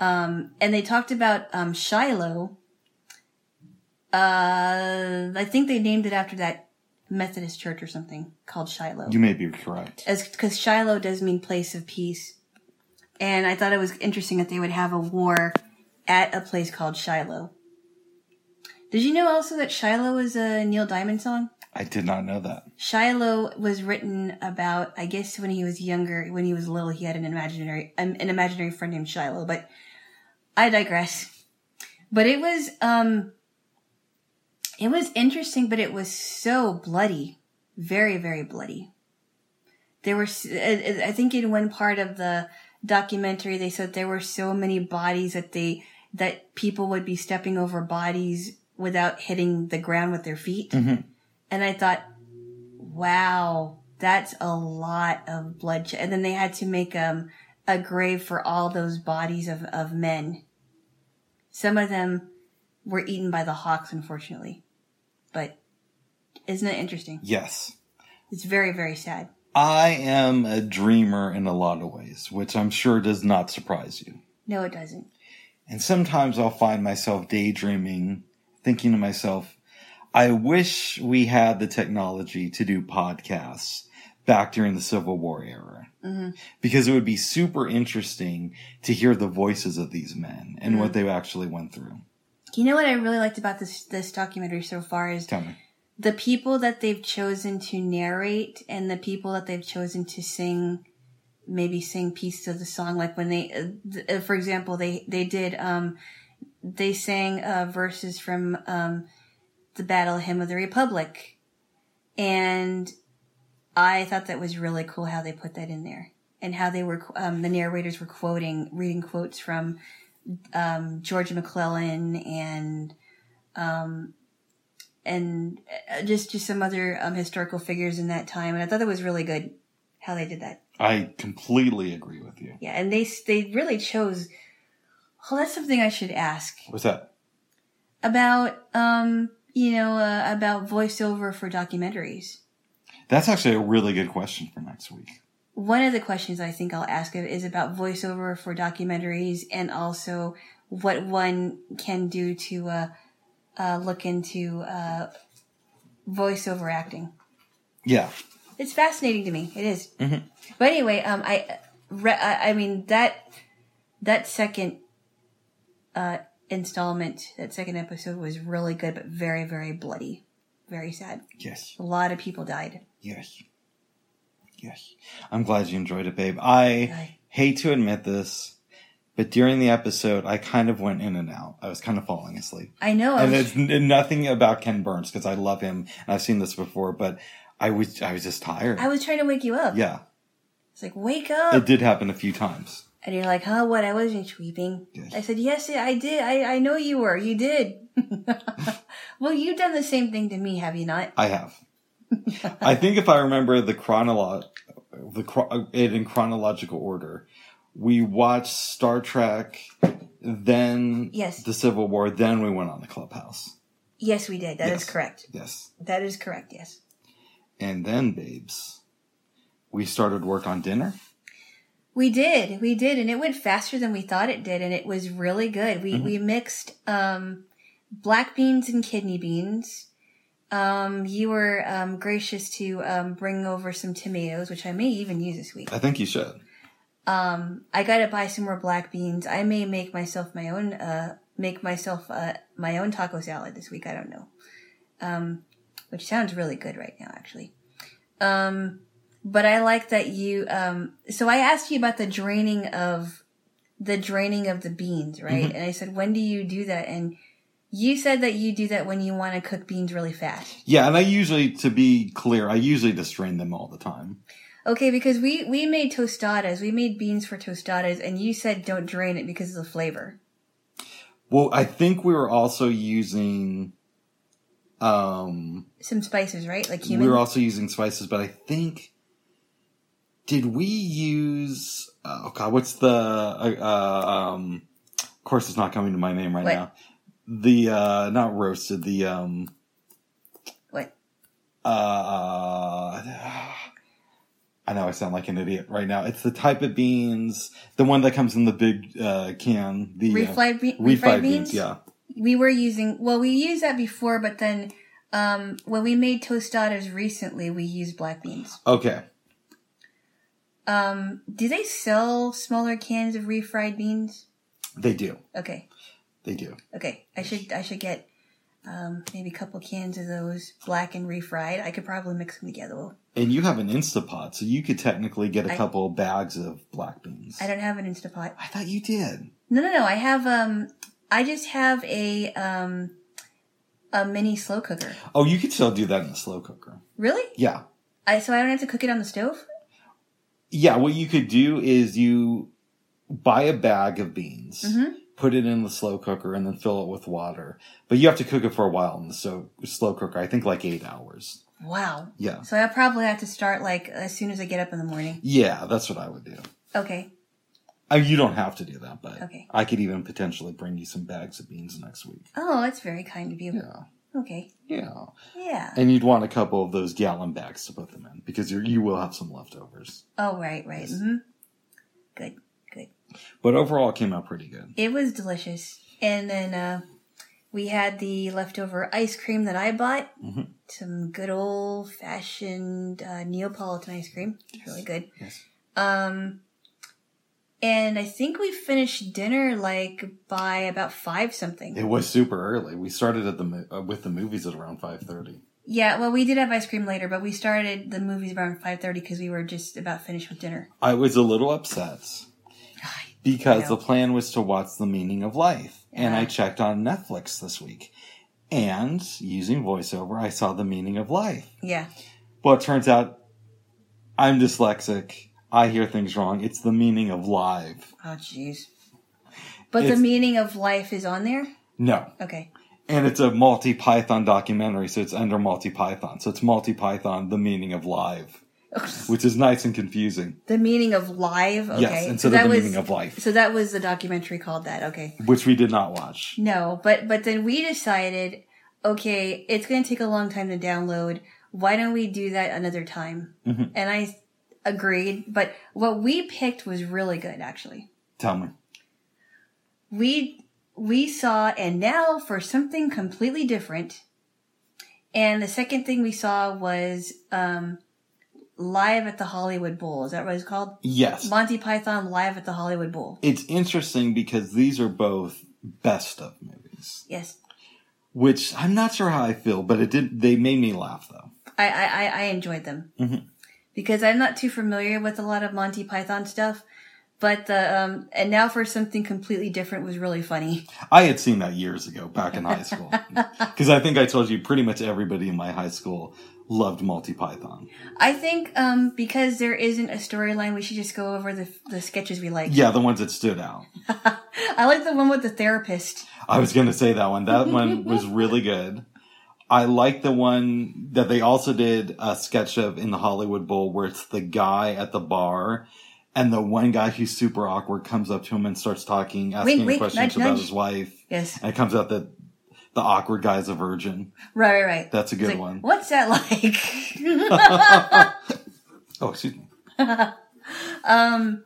[SPEAKER 2] Um, and they talked about um, Shiloh. Uh, I think they named it after that Methodist church or something called Shiloh.
[SPEAKER 1] You may be correct.
[SPEAKER 2] as because Shiloh does mean place of peace, and I thought it was interesting that they would have a war at a place called Shiloh. Did you know also that Shiloh is a Neil Diamond song?
[SPEAKER 1] I did not know that.
[SPEAKER 2] Shiloh was written about, I guess, when he was younger. When he was little, he had an imaginary an, an imaginary friend named Shiloh. But I digress. But it was um, it was interesting, but it was so bloody, very very bloody. There were, s- I I think, in one part of the documentary, they said there were so many bodies that they that people would be stepping over bodies without hitting the ground with their feet. And I thought, wow, that's a lot of bloodshed. And then they had to make um, a grave for all those bodies of, of men. Some of them were eaten by the hawks, unfortunately. But isn't it interesting?
[SPEAKER 1] Yes.
[SPEAKER 2] It's very, very sad.
[SPEAKER 1] I am a dreamer in a lot of ways, which I'm sure does not surprise you.
[SPEAKER 2] No, it doesn't.
[SPEAKER 1] And sometimes I'll find myself daydreaming, thinking to myself, I wish we had the technology to do podcasts back during the Civil War era. Because it would be super interesting to hear the voices of these men and what they actually went through.
[SPEAKER 2] You know what I really liked about this this documentary so far is
[SPEAKER 1] Tell me.
[SPEAKER 2] the people that they've chosen to narrate and the people that they've chosen to sing maybe sing pieces of the song like when they uh, uh, for example they they did um they sang uh verses from um the battle hymn of the republic and i thought that was really cool how they put that in there and how they were um the narrators were quoting reading quotes from um george mcclellan and um and uh, just just some other um, historical figures in that time, and I thought that was really good how they did that.
[SPEAKER 1] I completely agree with you.
[SPEAKER 2] Yeah, and they they really chose. Oh, that's something I should ask
[SPEAKER 1] What's that?
[SPEAKER 2] about. Um, you know, uh, about voiceover for documentaries.
[SPEAKER 1] That's actually a really good question for next week.
[SPEAKER 2] One of the questions I think I'll ask is about voiceover for documentaries, and also what one can do to uh, uh, look into uh, voiceover acting.
[SPEAKER 1] Yeah.
[SPEAKER 2] It's fascinating to me. It is. But anyway, um, I, re- I I mean that that second uh installment, that second episode was really good, but very very bloody, very sad.
[SPEAKER 1] Yes.
[SPEAKER 2] A lot of people died.
[SPEAKER 1] Yes. Yes. I'm glad you enjoyed it, babe. I
[SPEAKER 2] Aye.
[SPEAKER 1] hate to admit this, but during the episode, I kind of went in and out. I was kind of falling asleep.
[SPEAKER 2] I know.
[SPEAKER 1] And it's n- nothing about Ken Burns because I love him and I've seen this before, but I was I was just tired.
[SPEAKER 2] I was trying to wake you up.
[SPEAKER 1] yeah,
[SPEAKER 2] It's like wake up,
[SPEAKER 1] it did happen a few times.
[SPEAKER 2] and you're like, "Huh? What? I wasn't sleeping."
[SPEAKER 1] Yes.
[SPEAKER 2] I said, "Yes, I did. I I know you were. You did." well, you've done the same thing to me, have you not?
[SPEAKER 1] I have. I think if I remember the chronolo- the chro- it in chronological order, we watched Star Trek, then
[SPEAKER 2] Yes.
[SPEAKER 1] the Civil War, then we went on the Clubhouse.
[SPEAKER 2] Yes, we did. That is
[SPEAKER 1] Yes.
[SPEAKER 2] correct.
[SPEAKER 1] Yes,
[SPEAKER 2] That is correct. Yes.
[SPEAKER 1] and then, babes, we started work on dinner.
[SPEAKER 2] We did, we did, and it went faster than we thought it did, and it was really good. We we mixed um, black beans and kidney beans. Um, you were um, gracious to um, bring over some tomatoes, which I may even use this week.
[SPEAKER 1] I think you should.
[SPEAKER 2] Um, I gotta buy some more black beans. I may make myself my own, uh, make myself uh, my own taco salad this week. I don't know, um, which sounds really good right now, actually. Um, but I like that you. Um, so I asked you about the draining of the draining of the beans, right? And I said, when do you do that? And you said that you do that when you want to cook beans really fast.
[SPEAKER 1] Yeah, and I usually, to be clear, I usually just drain them all the time.
[SPEAKER 2] Okay, because we we made tostadas. We made beans for tostadas, and you said don't drain it because of the flavor.
[SPEAKER 1] Well, I think we were also using, um,
[SPEAKER 2] Some spices, right? Like cumin.
[SPEAKER 1] we were also using spices, but I think, did we use? Oh God, what's the? Uh, uh, um, of course, it's not coming to my name right
[SPEAKER 2] What?
[SPEAKER 1] now. The uh, not roasted. The um,
[SPEAKER 2] what?
[SPEAKER 1] uh, I know I sound like an idiot right now. It's the type of beans, the one that comes in the big uh, can. The uh,
[SPEAKER 2] Refried, be-
[SPEAKER 1] refried
[SPEAKER 2] refried
[SPEAKER 1] beans.
[SPEAKER 2] beans?
[SPEAKER 1] Yeah.
[SPEAKER 2] We were using. Well, we used that before, but then um, when we made tostadas recently, we used black beans.
[SPEAKER 1] Okay.
[SPEAKER 2] Um, do they sell smaller cans of refried beans?
[SPEAKER 1] They do.
[SPEAKER 2] Okay,
[SPEAKER 1] They do.
[SPEAKER 2] okay. I should I should get um, maybe a couple cans of those black and refried. I could probably mix them together.
[SPEAKER 1] And you have an Instapot, so you could technically get a
[SPEAKER 2] I-
[SPEAKER 1] couple bags of black beans.
[SPEAKER 2] I don't have an Instapot.
[SPEAKER 1] I thought you did.
[SPEAKER 2] No, no, no. I have um, I just have a um, a mini slow cooker.
[SPEAKER 1] Oh, you could still do that in the slow cooker.
[SPEAKER 2] Really?
[SPEAKER 1] Yeah.
[SPEAKER 2] I so I don't have to cook it on the stove.
[SPEAKER 1] Yeah, what you could do is you buy a bag of beans,
[SPEAKER 2] Mhm.
[SPEAKER 1] Put it in the slow cooker, and then fill it with water. But you have to cook it for a while in the so, slow cooker. I think like eight hours.
[SPEAKER 2] Wow.
[SPEAKER 1] Yeah.
[SPEAKER 2] So I probably have to start like as soon as I get up in the morning.
[SPEAKER 1] Yeah, that's what I would do.
[SPEAKER 2] Okay.
[SPEAKER 1] I you don't have to do that, but
[SPEAKER 2] Okay.
[SPEAKER 1] I could even potentially bring you some bags of beans next week.
[SPEAKER 2] Oh, that's very kind of you.
[SPEAKER 1] Yeah.
[SPEAKER 2] Okay.
[SPEAKER 1] Yeah.
[SPEAKER 2] Yeah.
[SPEAKER 1] And you'd want a couple of those gallon bags to put them in because you're, you will have some leftovers.
[SPEAKER 2] Oh, right, right. hmm Good, good.
[SPEAKER 1] But overall, it came out pretty good.
[SPEAKER 2] It was delicious. And then uh, we had the leftover ice cream that I bought.
[SPEAKER 1] Mhm.
[SPEAKER 2] Some good old fashioned uh, Neapolitan ice cream. It's really good.
[SPEAKER 1] Yes.
[SPEAKER 2] Um, and I think we finished dinner like by about five something.
[SPEAKER 1] It was super early. We started at the uh, with the movies at around five thirty.
[SPEAKER 2] Yeah, well, we did have ice cream later, but we started the movies around five thirty because we were just about finished with dinner.
[SPEAKER 1] I was a little upset because the plan was to watch The Meaning of Life, and I checked on Netflix this week, and using voiceover, I saw The Meaning of Life.
[SPEAKER 2] Yeah,
[SPEAKER 1] Well, it turns out I'm dyslexic. I hear things wrong. It's The Meaning of Live.
[SPEAKER 2] oh jeez. But the meaning of life is on there.
[SPEAKER 1] No,
[SPEAKER 2] Okay.
[SPEAKER 1] and it's a Monty Python documentary, so it's under Monty Python. So it's Monty Python, The Meaning of Live, which is nice and confusing.
[SPEAKER 2] the meaning of live. Okay.
[SPEAKER 1] Yes,
[SPEAKER 2] so
[SPEAKER 1] instead
[SPEAKER 2] that
[SPEAKER 1] of The
[SPEAKER 2] was
[SPEAKER 1] Meaning of Life,
[SPEAKER 2] so that was the documentary called that. Okay.
[SPEAKER 1] which we did not watch.
[SPEAKER 2] No, but but then we decided, okay, it's going to take a long time to download. Why don't we do that another time?
[SPEAKER 1] Mhm.
[SPEAKER 2] And I agreed. But what we picked was really good, actually.
[SPEAKER 1] Tell me.
[SPEAKER 2] We we saw, and now for something completely different. And the second thing we saw was um, live at the Hollywood Bowl. Is that what it's called?
[SPEAKER 1] Yes.
[SPEAKER 2] Monty Python live at the Hollywood Bowl.
[SPEAKER 1] It's interesting because these are both best of movies,
[SPEAKER 2] Yes,
[SPEAKER 1] which I'm not sure how I feel, but it did. They made me laugh though.
[SPEAKER 2] I I, I- enjoyed them
[SPEAKER 1] Mhm.
[SPEAKER 2] because I'm not too familiar with a lot of Monty Python stuff. But the um, and now for something completely different was really funny.
[SPEAKER 1] I had seen that years ago, back in high school, because I think I told you pretty much everybody in my high school loved Monty Python.
[SPEAKER 2] I think um, because there isn't a storyline, we should just go over the the sketches we like.
[SPEAKER 1] Yeah, the ones that stood out.
[SPEAKER 2] I like the one with the therapist.
[SPEAKER 1] I was going to say that one. That one was really good. I like the one that they also did a sketch of in the Hollywood Bowl where it's the guy at the bar and the one guy who's super awkward comes up to him and starts talking, asking
[SPEAKER 2] wink,
[SPEAKER 1] questions
[SPEAKER 2] nudge,
[SPEAKER 1] about
[SPEAKER 2] nudge.
[SPEAKER 1] his wife.
[SPEAKER 2] Yes.
[SPEAKER 1] And it comes out that the awkward guy's a virgin.
[SPEAKER 2] Right, right, right.
[SPEAKER 1] That's a good
[SPEAKER 2] like,
[SPEAKER 1] one.
[SPEAKER 2] What's that like?
[SPEAKER 1] Oh, excuse me.
[SPEAKER 2] um,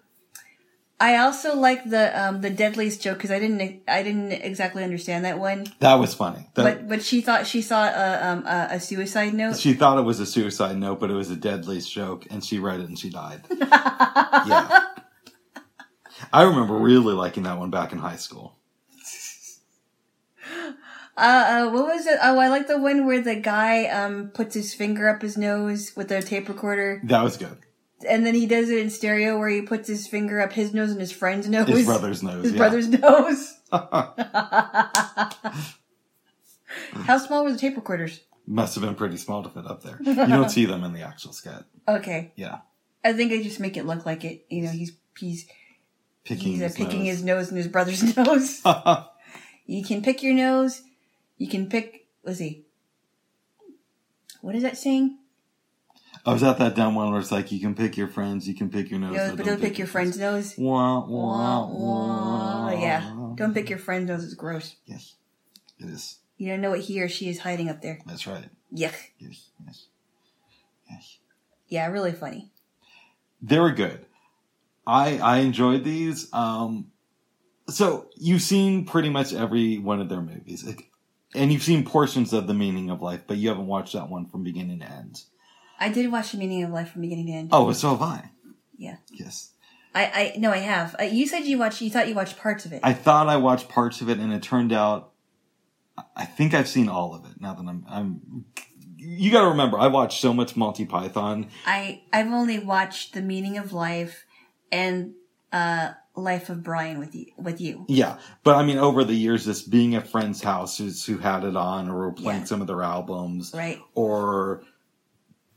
[SPEAKER 2] I also like the um the deadliest joke because I didn't I didn't exactly understand that one,
[SPEAKER 1] That was funny. That,
[SPEAKER 2] but but she thought she saw a um a, a suicide note.
[SPEAKER 1] she thought it was a suicide note, but it was a deadliest joke, and she read it and she died. yeah. I remember really liking that one back in high school.
[SPEAKER 2] Uh, uh, what was it? Oh, I like the one where the guy um puts his finger up his nose with a tape recorder,
[SPEAKER 1] That was good.
[SPEAKER 2] and then he does it in stereo where he puts his finger up his nose and his friend's nose,
[SPEAKER 1] His brother's nose.
[SPEAKER 2] his
[SPEAKER 1] yeah.
[SPEAKER 2] brother's nose. How small were the tape recorders?
[SPEAKER 1] Must have been pretty small to fit up there. You don't see them in the actual sketch.
[SPEAKER 2] Okay,
[SPEAKER 1] Yeah.
[SPEAKER 2] I think I just make it look like it. You know, he's he's
[SPEAKER 1] Picking
[SPEAKER 2] he's uh,
[SPEAKER 1] his
[SPEAKER 2] picking
[SPEAKER 1] nose.
[SPEAKER 2] his nose and his brother's nose. you can pick your nose. You can pick. Let's see. What is that saying?
[SPEAKER 1] I was at that dumb one where it's like you can pick your friends, you can pick your nose,
[SPEAKER 2] Nose, but don't pick your friend's nose.
[SPEAKER 1] Wah,
[SPEAKER 2] Wah,
[SPEAKER 1] wah,
[SPEAKER 2] wah.
[SPEAKER 1] wah.
[SPEAKER 2] Yeah, don't pick your friend's nose. It's gross.
[SPEAKER 1] Yes, it is.
[SPEAKER 2] You don't know what he or she is hiding up there.
[SPEAKER 1] That's right.
[SPEAKER 2] Yuck.
[SPEAKER 1] Yes, yes, yes.
[SPEAKER 2] Yeah, really funny.
[SPEAKER 1] They were good. I I enjoyed these. Um, so you've seen pretty much every one of their movies, Like, and you've seen portions of the Meaning of Life, but you haven't watched that one from beginning to end.
[SPEAKER 2] I did watch The Meaning of Life from beginning to end.
[SPEAKER 1] Oh, so have I.
[SPEAKER 2] Yeah.
[SPEAKER 1] Yes.
[SPEAKER 2] I, I no, I have. Uh, you said you watched. You thought you watched parts of it.
[SPEAKER 1] I thought I watched parts of it, and it turned out I think I've seen all of it. Now that I'm, I'm. You got to remember, I watched so much Monty Python.
[SPEAKER 2] I I've only watched The Meaning of Life and uh Life of Brian with you with you.
[SPEAKER 1] Yeah, but I mean, over the years, just being at friends' houses who had it on, or were playing
[SPEAKER 2] Yeah.
[SPEAKER 1] some of their albums,
[SPEAKER 2] Right.
[SPEAKER 1] or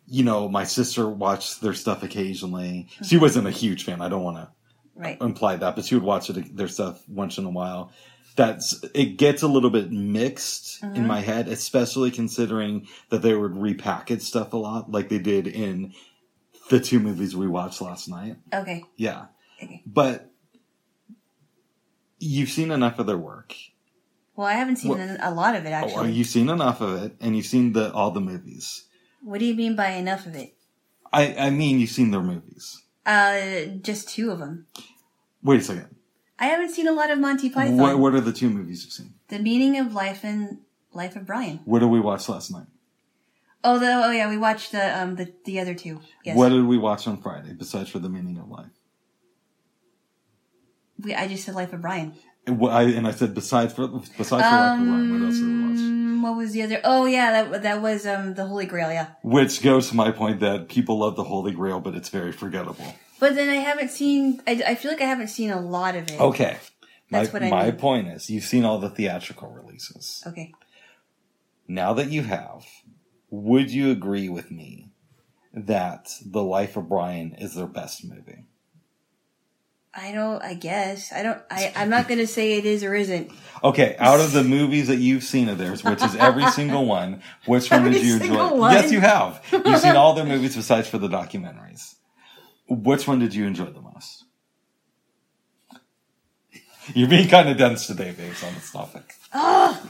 [SPEAKER 1] you know, my sister watched their stuff occasionally. She wasn't a huge fan. I don't want to
[SPEAKER 2] Right.
[SPEAKER 1] imply that, but she would watch it, their stuff once in a while. That's it gets a little bit mixed in mm-hmm. my head, especially considering that they would repackage stuff a lot, like they did in the two movies we watched last night.
[SPEAKER 2] Okay.
[SPEAKER 1] Yeah,
[SPEAKER 2] Okay.
[SPEAKER 1] but you've seen enough of their work.
[SPEAKER 2] Well, I haven't seen
[SPEAKER 1] What-
[SPEAKER 2] a lot of it
[SPEAKER 1] Oh,
[SPEAKER 2] actually.
[SPEAKER 1] you've seen enough of it, and you've seen the all the movies.
[SPEAKER 2] what do you mean by enough of it?
[SPEAKER 1] I I mean, you've seen their movies.
[SPEAKER 2] Uh, just two of them.
[SPEAKER 1] Wait a second.
[SPEAKER 2] I haven't seen a lot of Monty Python.
[SPEAKER 1] What what are the two movies you've seen?
[SPEAKER 2] The Meaning of Life and Life of Brian.
[SPEAKER 1] What did we watch last night?
[SPEAKER 2] Oh, the, oh yeah, we watched the um the, the other two. Yes.
[SPEAKER 1] What did we watch on Friday besides for the meaning of life?
[SPEAKER 2] We, I just said Life of Brian.
[SPEAKER 1] And, what I, and I said besides for besides for Life of Brian, what else did we watch?
[SPEAKER 2] Um, what was the other? Oh yeah, that that was um the Holy Grail. Yeah.
[SPEAKER 1] Which goes to my point that people love the Holy Grail, but it's very forgettable.
[SPEAKER 2] But then I haven't seen. I, I feel like I haven't seen a lot of it.
[SPEAKER 1] Okay,
[SPEAKER 2] That's
[SPEAKER 1] my,
[SPEAKER 2] what I
[SPEAKER 1] my
[SPEAKER 2] mean.
[SPEAKER 1] point is you've seen all the theatrical releases.
[SPEAKER 2] Okay.
[SPEAKER 1] Now that you have, would you agree with me that The Life of Brian is their best movie?
[SPEAKER 2] I don't. I guess I don't. I I'm not gonna say it is or isn't.
[SPEAKER 1] Okay, out of the movies that you've seen of theirs, which is every single one, which one did you enjoy?
[SPEAKER 2] one?
[SPEAKER 1] Yes, you have. You've seen all their movies besides for the documentaries. Which one did you enjoy the most? You're being kind of dense today, babes, on this topic.
[SPEAKER 2] Oh,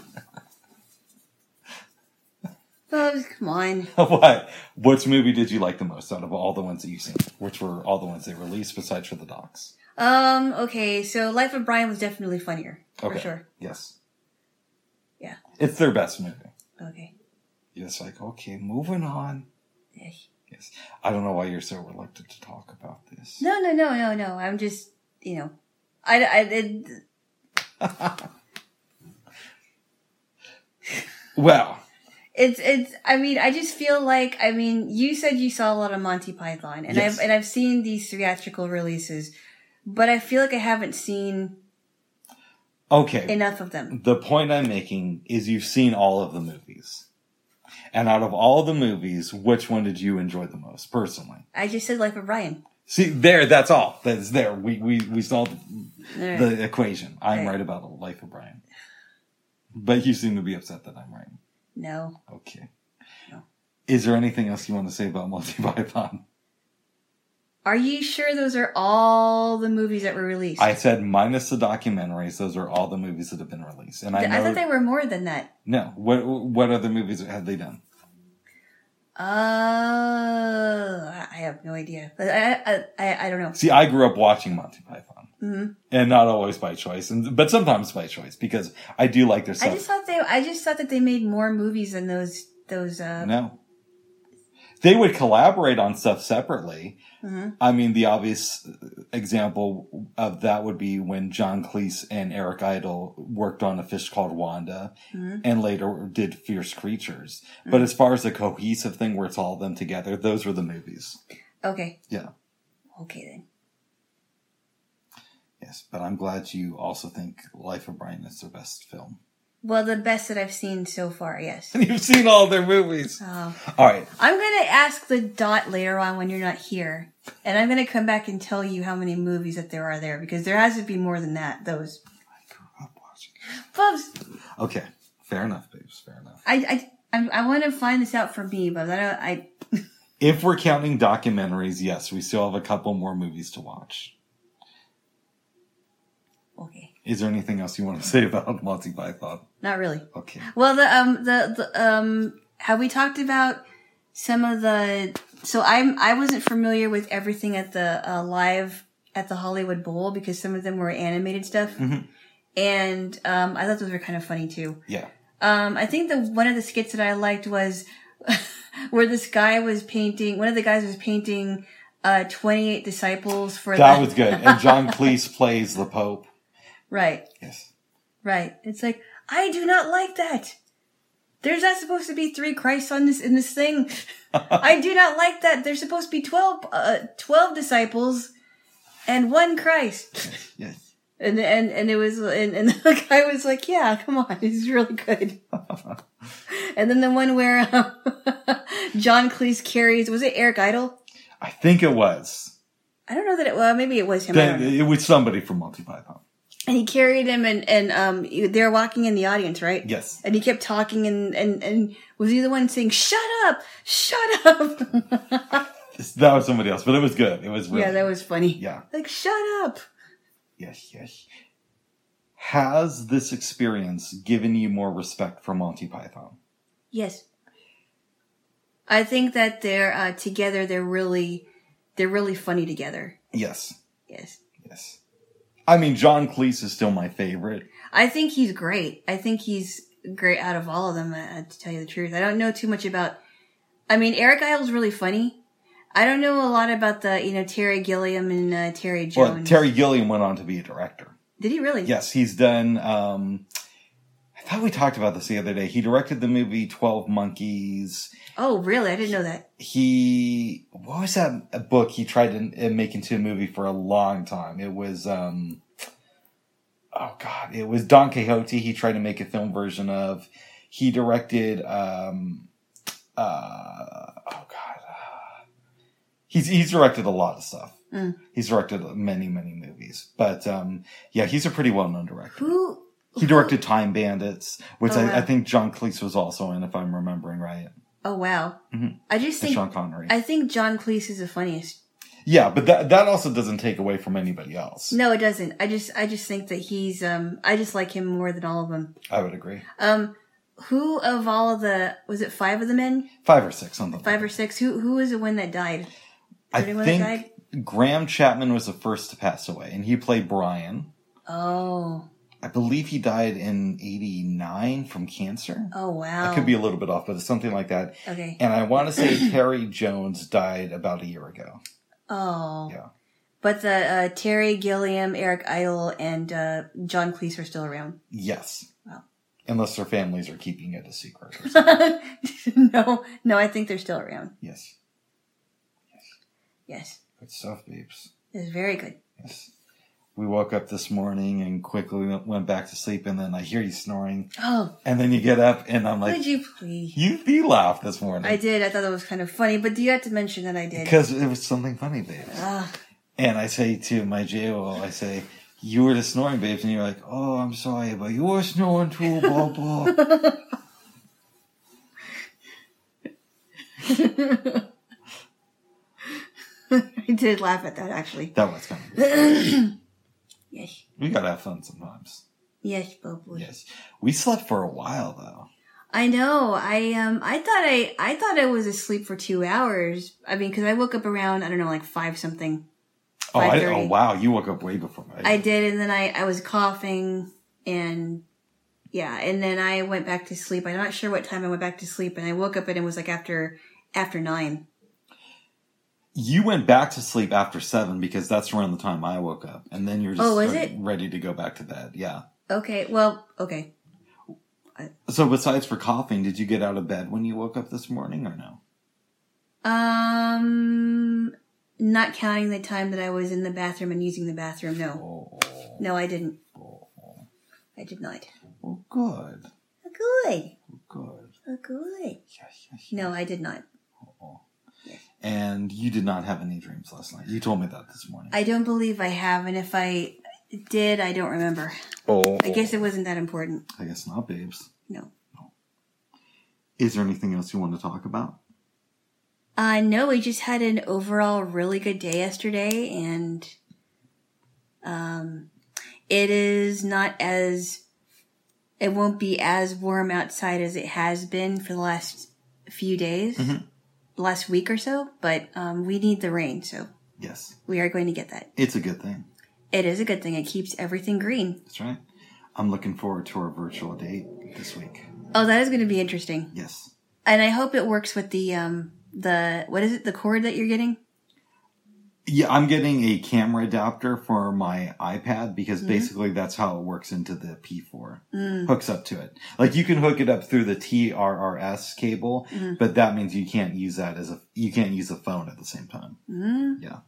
[SPEAKER 2] come on.
[SPEAKER 1] what? Which movie did you like the most out of all the ones that you've seen? Which were all the ones they released besides for the docs?
[SPEAKER 2] Um. Okay. So Life of Brian was definitely funnier for
[SPEAKER 1] Okay.
[SPEAKER 2] sure.
[SPEAKER 1] Yes.
[SPEAKER 2] Yeah.
[SPEAKER 1] It's their best movie.
[SPEAKER 2] Okay.
[SPEAKER 1] It's like, okay, moving on.
[SPEAKER 2] Yeah.
[SPEAKER 1] Yes. I don't know why you're so reluctant to talk about this.
[SPEAKER 2] No, no, no, no, no. I'm just, you know, I, I, it,
[SPEAKER 1] Well,
[SPEAKER 2] it's, it's. I mean, I just feel like, I mean, you said you saw a lot of Monty Python, and
[SPEAKER 1] Yes.
[SPEAKER 2] I've and I've seen these theatrical releases, but I feel like I haven't seen
[SPEAKER 1] okay.
[SPEAKER 2] enough of them.
[SPEAKER 1] the point I'm making is you've seen all of the movies. And out of all the movies, which one did you enjoy the most, personally?
[SPEAKER 2] I just said Life of Brian.
[SPEAKER 1] See, there, that's all. That's there. We, we, we solved
[SPEAKER 2] right.
[SPEAKER 1] the equation. I'm
[SPEAKER 2] Right.
[SPEAKER 1] right about Life of Brian. But you seem to be upset that I'm right.
[SPEAKER 2] No.
[SPEAKER 1] Okay.
[SPEAKER 2] No.
[SPEAKER 1] Is there anything else you want to say about Monty Python?
[SPEAKER 2] Are you sure those are all the movies that were released?
[SPEAKER 1] I said minus the documentaries; those are all the movies that have been released. And I
[SPEAKER 2] I
[SPEAKER 1] know
[SPEAKER 2] thought they were more than that.
[SPEAKER 1] no. What what other movies have they done?
[SPEAKER 2] Uh, I have no idea. But I, I, I, don't know.
[SPEAKER 1] See, I grew up watching Monty Python,
[SPEAKER 2] hmm
[SPEAKER 1] and not always by choice, and but sometimes by choice because I do like their stuff.
[SPEAKER 2] I just thought they, I just thought that they made more movies than those, those, uh,
[SPEAKER 1] no, they would collaborate on stuff separately.
[SPEAKER 2] mhm.
[SPEAKER 1] I mean, the obvious example of that would be when John Cleese and Eric Idle worked on a fish called Wanda
[SPEAKER 2] Mhm.
[SPEAKER 1] and later did Fierce Creatures. But as far as a cohesive thing where it's all of them together, those were the movies.
[SPEAKER 2] okay.
[SPEAKER 1] Yeah.
[SPEAKER 2] Okay then.
[SPEAKER 1] Yes. But I'm glad you also think Life of Brian is their best film.
[SPEAKER 2] Well, the best that I've seen so far, yes.
[SPEAKER 1] And you've seen all their movies.
[SPEAKER 2] Oh.
[SPEAKER 1] All right.
[SPEAKER 2] I'm gonna ask the dot later on when you're not here, and I'm gonna come back and tell you how many movies that there are there because there has to be more than that. Those,
[SPEAKER 1] I grew up watching.
[SPEAKER 2] Bubs.
[SPEAKER 1] Okay. Fair enough, babes. Fair enough.
[SPEAKER 2] I I I, I want to find this out for me, but I don't. I
[SPEAKER 1] If we're counting documentaries, yes, we still have a couple more movies to watch.
[SPEAKER 2] okay,
[SPEAKER 1] Is there anything else you want to say about Monty Python?
[SPEAKER 2] Not really.
[SPEAKER 1] Okay.
[SPEAKER 2] Well, the um the the um have we talked about some of the? So I'm I wasn't familiar with everything at the uh, live at the Hollywood Bowl because some of them were animated stuff,
[SPEAKER 1] Mhm.
[SPEAKER 2] and um I thought those were kind of funny too.
[SPEAKER 1] Yeah.
[SPEAKER 2] Um, I think the one of the skits that I liked was where this guy was painting. One of the guys was painting uh, twenty eight disciples for
[SPEAKER 1] That
[SPEAKER 2] the,
[SPEAKER 1] was good. And John Cleese plays the Pope.
[SPEAKER 2] right,
[SPEAKER 1] Yes.
[SPEAKER 2] right. It's like I do not like that. There's not supposed to be three Christs on this in this thing. I do not like that. There's supposed to be 12, uh, 12 disciples and one Christ.
[SPEAKER 1] Yes.
[SPEAKER 2] And and and it was and, and the guy was like, "Yeah, come on, he's really good." and then the one where um, John Cleese carries was it Eric Idle?
[SPEAKER 1] I think it was.
[SPEAKER 2] I don't know that it well maybe it was him.
[SPEAKER 1] It was somebody from Monty Python.
[SPEAKER 2] And he carried him and and um they were walking in the audience, right?
[SPEAKER 1] Yes.
[SPEAKER 2] And he kept talking and and and was he the one saying, "Shut up, shut up"?
[SPEAKER 1] That was somebody else, but it was good. It was really
[SPEAKER 2] yeah, that was funny.
[SPEAKER 1] Yeah.
[SPEAKER 2] Like, shut up.
[SPEAKER 1] Yes, yes. Has this experience given you more respect for Monty Python?
[SPEAKER 2] Yes. I think that they're uh, together. They're really, they're really funny together.
[SPEAKER 1] Yes.
[SPEAKER 2] Yes.
[SPEAKER 1] Yes. I mean, John Cleese is still my favorite.
[SPEAKER 2] I think he's great. I think he's great out of all of them. Uh, to tell you the truth, I don't know too much about. I mean, Eric Idle's really funny. I don't know a lot about the you know Terry Gilliam and uh, Terry Jones.
[SPEAKER 1] Well, Terry Gilliam went on to be a director.
[SPEAKER 2] did he really?
[SPEAKER 1] Yes, he's done. Um, I thought we talked about this the other day. He directed the movie Twelve Monkeys.
[SPEAKER 2] Oh, really? I didn't know that.
[SPEAKER 1] He what was that book he tried to uh, make into a movie for a long time? It was um, oh god, it was Don Quixote. He tried to make a film version of. He directed. Um, uh, oh god, uh, he's he's directed a lot of stuff.
[SPEAKER 2] Mm.
[SPEAKER 1] He's directed many many movies, but um, yeah, he's a pretty well known director.
[SPEAKER 2] Who?
[SPEAKER 1] He directed Time Bandits, which
[SPEAKER 2] Oh,
[SPEAKER 1] I,
[SPEAKER 2] wow.
[SPEAKER 1] I think John Cleese was also in, if I'm remembering right.
[SPEAKER 2] Oh wow.
[SPEAKER 1] Mhm.
[SPEAKER 2] I just
[SPEAKER 1] And
[SPEAKER 2] think
[SPEAKER 1] Sean Connery.
[SPEAKER 2] I think John Cleese is the funniest.
[SPEAKER 1] yeah, but that that also doesn't take away from anybody else.
[SPEAKER 2] No, it doesn't. I just I just think that he's um I just like him more than all of them.
[SPEAKER 1] I would agree.
[SPEAKER 2] Um, who of all of the was it five of the men,
[SPEAKER 1] Five or six, something.
[SPEAKER 2] five or six? Who who was the one that died?
[SPEAKER 1] I think Graham Chapman was the first to pass away, and he played Brian.
[SPEAKER 2] Oh,
[SPEAKER 1] I believe he died in '89 from cancer.
[SPEAKER 2] oh wow.
[SPEAKER 1] I could be a little bit off, but it's something like that.
[SPEAKER 2] okay.
[SPEAKER 1] And I want to say Terry Jones died about a year ago.
[SPEAKER 2] Oh,
[SPEAKER 1] Yeah.
[SPEAKER 2] But the uh, Terry Gilliam, Eric Idle, and uh, John Cleese are still around.
[SPEAKER 1] Yes.
[SPEAKER 2] Wow.
[SPEAKER 1] Unless their families are keeping it a secret. or
[SPEAKER 2] no, no, I think they're still around.
[SPEAKER 1] yes.
[SPEAKER 2] Yes,
[SPEAKER 1] Good stuff, babes.
[SPEAKER 2] it's very good.
[SPEAKER 1] Yes. We woke up this morning and quickly went back to sleep, and then I hear you snoring,
[SPEAKER 2] Oh,
[SPEAKER 1] and then you get up, and I'm like,
[SPEAKER 2] would you please?
[SPEAKER 1] you, you laughed this morning.
[SPEAKER 2] I did. I thought that was kind of funny, but do you have to mention that I did.
[SPEAKER 1] Because it was something funny, babes.
[SPEAKER 2] Ah,
[SPEAKER 1] And I say to my JO, I say, you were the snoring, babes, and you're like, oh, I'm sorry, but you were snoring too, Bobo.
[SPEAKER 2] I did laugh at that actually.
[SPEAKER 1] That was kind of.
[SPEAKER 2] Yes.
[SPEAKER 1] we gotta have fun sometimes.
[SPEAKER 2] Yes, Bobo.
[SPEAKER 1] Yes, we slept for a while though.
[SPEAKER 2] I know. I um I thought I I thought I was asleep for 2 hours. I mean cuz I woke up around I don't know like 5 something.
[SPEAKER 1] Oh, I, oh wow, you woke up way before me.
[SPEAKER 2] I did and then I I was coughing and yeah, and then I went back to sleep. I'm not sure what time I went back to sleep and I woke up and it was like after after 9.
[SPEAKER 1] You went back to sleep after seven because that's around the time I woke up, and then you're just
[SPEAKER 2] Oh, was it?
[SPEAKER 1] ready to go back to bed. Yeah.
[SPEAKER 2] Okay. Well, okay.
[SPEAKER 1] So besides for coughing, did you get out of bed when you woke up this morning or no?
[SPEAKER 2] Um not counting the time that I was in the bathroom and using the bathroom. No.
[SPEAKER 1] Oh,
[SPEAKER 2] No, I didn't. I did not.
[SPEAKER 1] oh good,
[SPEAKER 2] Good.
[SPEAKER 1] good.
[SPEAKER 2] Oh, good.
[SPEAKER 1] Yes, yes,
[SPEAKER 2] No, I did not.
[SPEAKER 1] And you did not have any dreams last night. You told me that this morning.
[SPEAKER 2] I don't believe I have, and if I did, I don't remember.
[SPEAKER 1] oh,
[SPEAKER 2] I guess it wasn't that important.
[SPEAKER 1] I guess not, babes.
[SPEAKER 2] No. no.
[SPEAKER 1] Is there anything else you want to talk about?
[SPEAKER 2] Uh, no, we just had an overall really good day yesterday, and um, it is not as it won't be as warm outside as it has been for the last few days, last week or so. But um, we need the rain, so
[SPEAKER 1] Yes,
[SPEAKER 2] we are going to get that.
[SPEAKER 1] it's a good thing.
[SPEAKER 2] It is a good thing. It keeps everything green.
[SPEAKER 1] That's right. I'm looking forward to our virtual date this week.
[SPEAKER 2] Oh, that is going to be interesting,
[SPEAKER 1] Yes.
[SPEAKER 2] and I hope it works with the um the what is it the cord that you're getting?
[SPEAKER 1] Yeah, I'm getting a camera adapter for my iPad because
[SPEAKER 2] Mm-hmm.
[SPEAKER 1] basically that's how it works into the P4. Hooks up to it. Like you can hook it up through the TRRS cable,
[SPEAKER 2] Mm-hmm.
[SPEAKER 1] but that means you can't use that as a you can't use a phone at the same time.
[SPEAKER 2] Mm,
[SPEAKER 1] Yeah.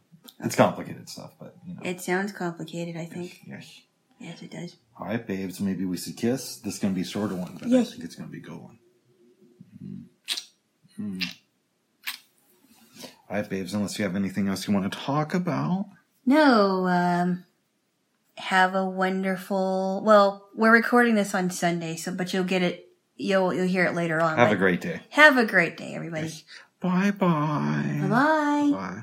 [SPEAKER 1] It's complicated stuff, but you know.
[SPEAKER 2] it sounds complicated. I think.
[SPEAKER 1] Yes.
[SPEAKER 2] Yes, it does.
[SPEAKER 1] All right, babes, maybe we should kiss. This is going to be a shorter one, but
[SPEAKER 2] Yes.
[SPEAKER 1] I think it's going to be a good one. Mm. All right, babes, unless you have anything else you want to talk about.
[SPEAKER 2] No, um, have a wonderful. Well, we're recording this on Sunday, so but you'll get it. You'll you'll hear it later on.
[SPEAKER 1] Have a great day.
[SPEAKER 2] have a great day, everybody.
[SPEAKER 1] Bye-bye.
[SPEAKER 2] Bye bye.
[SPEAKER 1] Bye.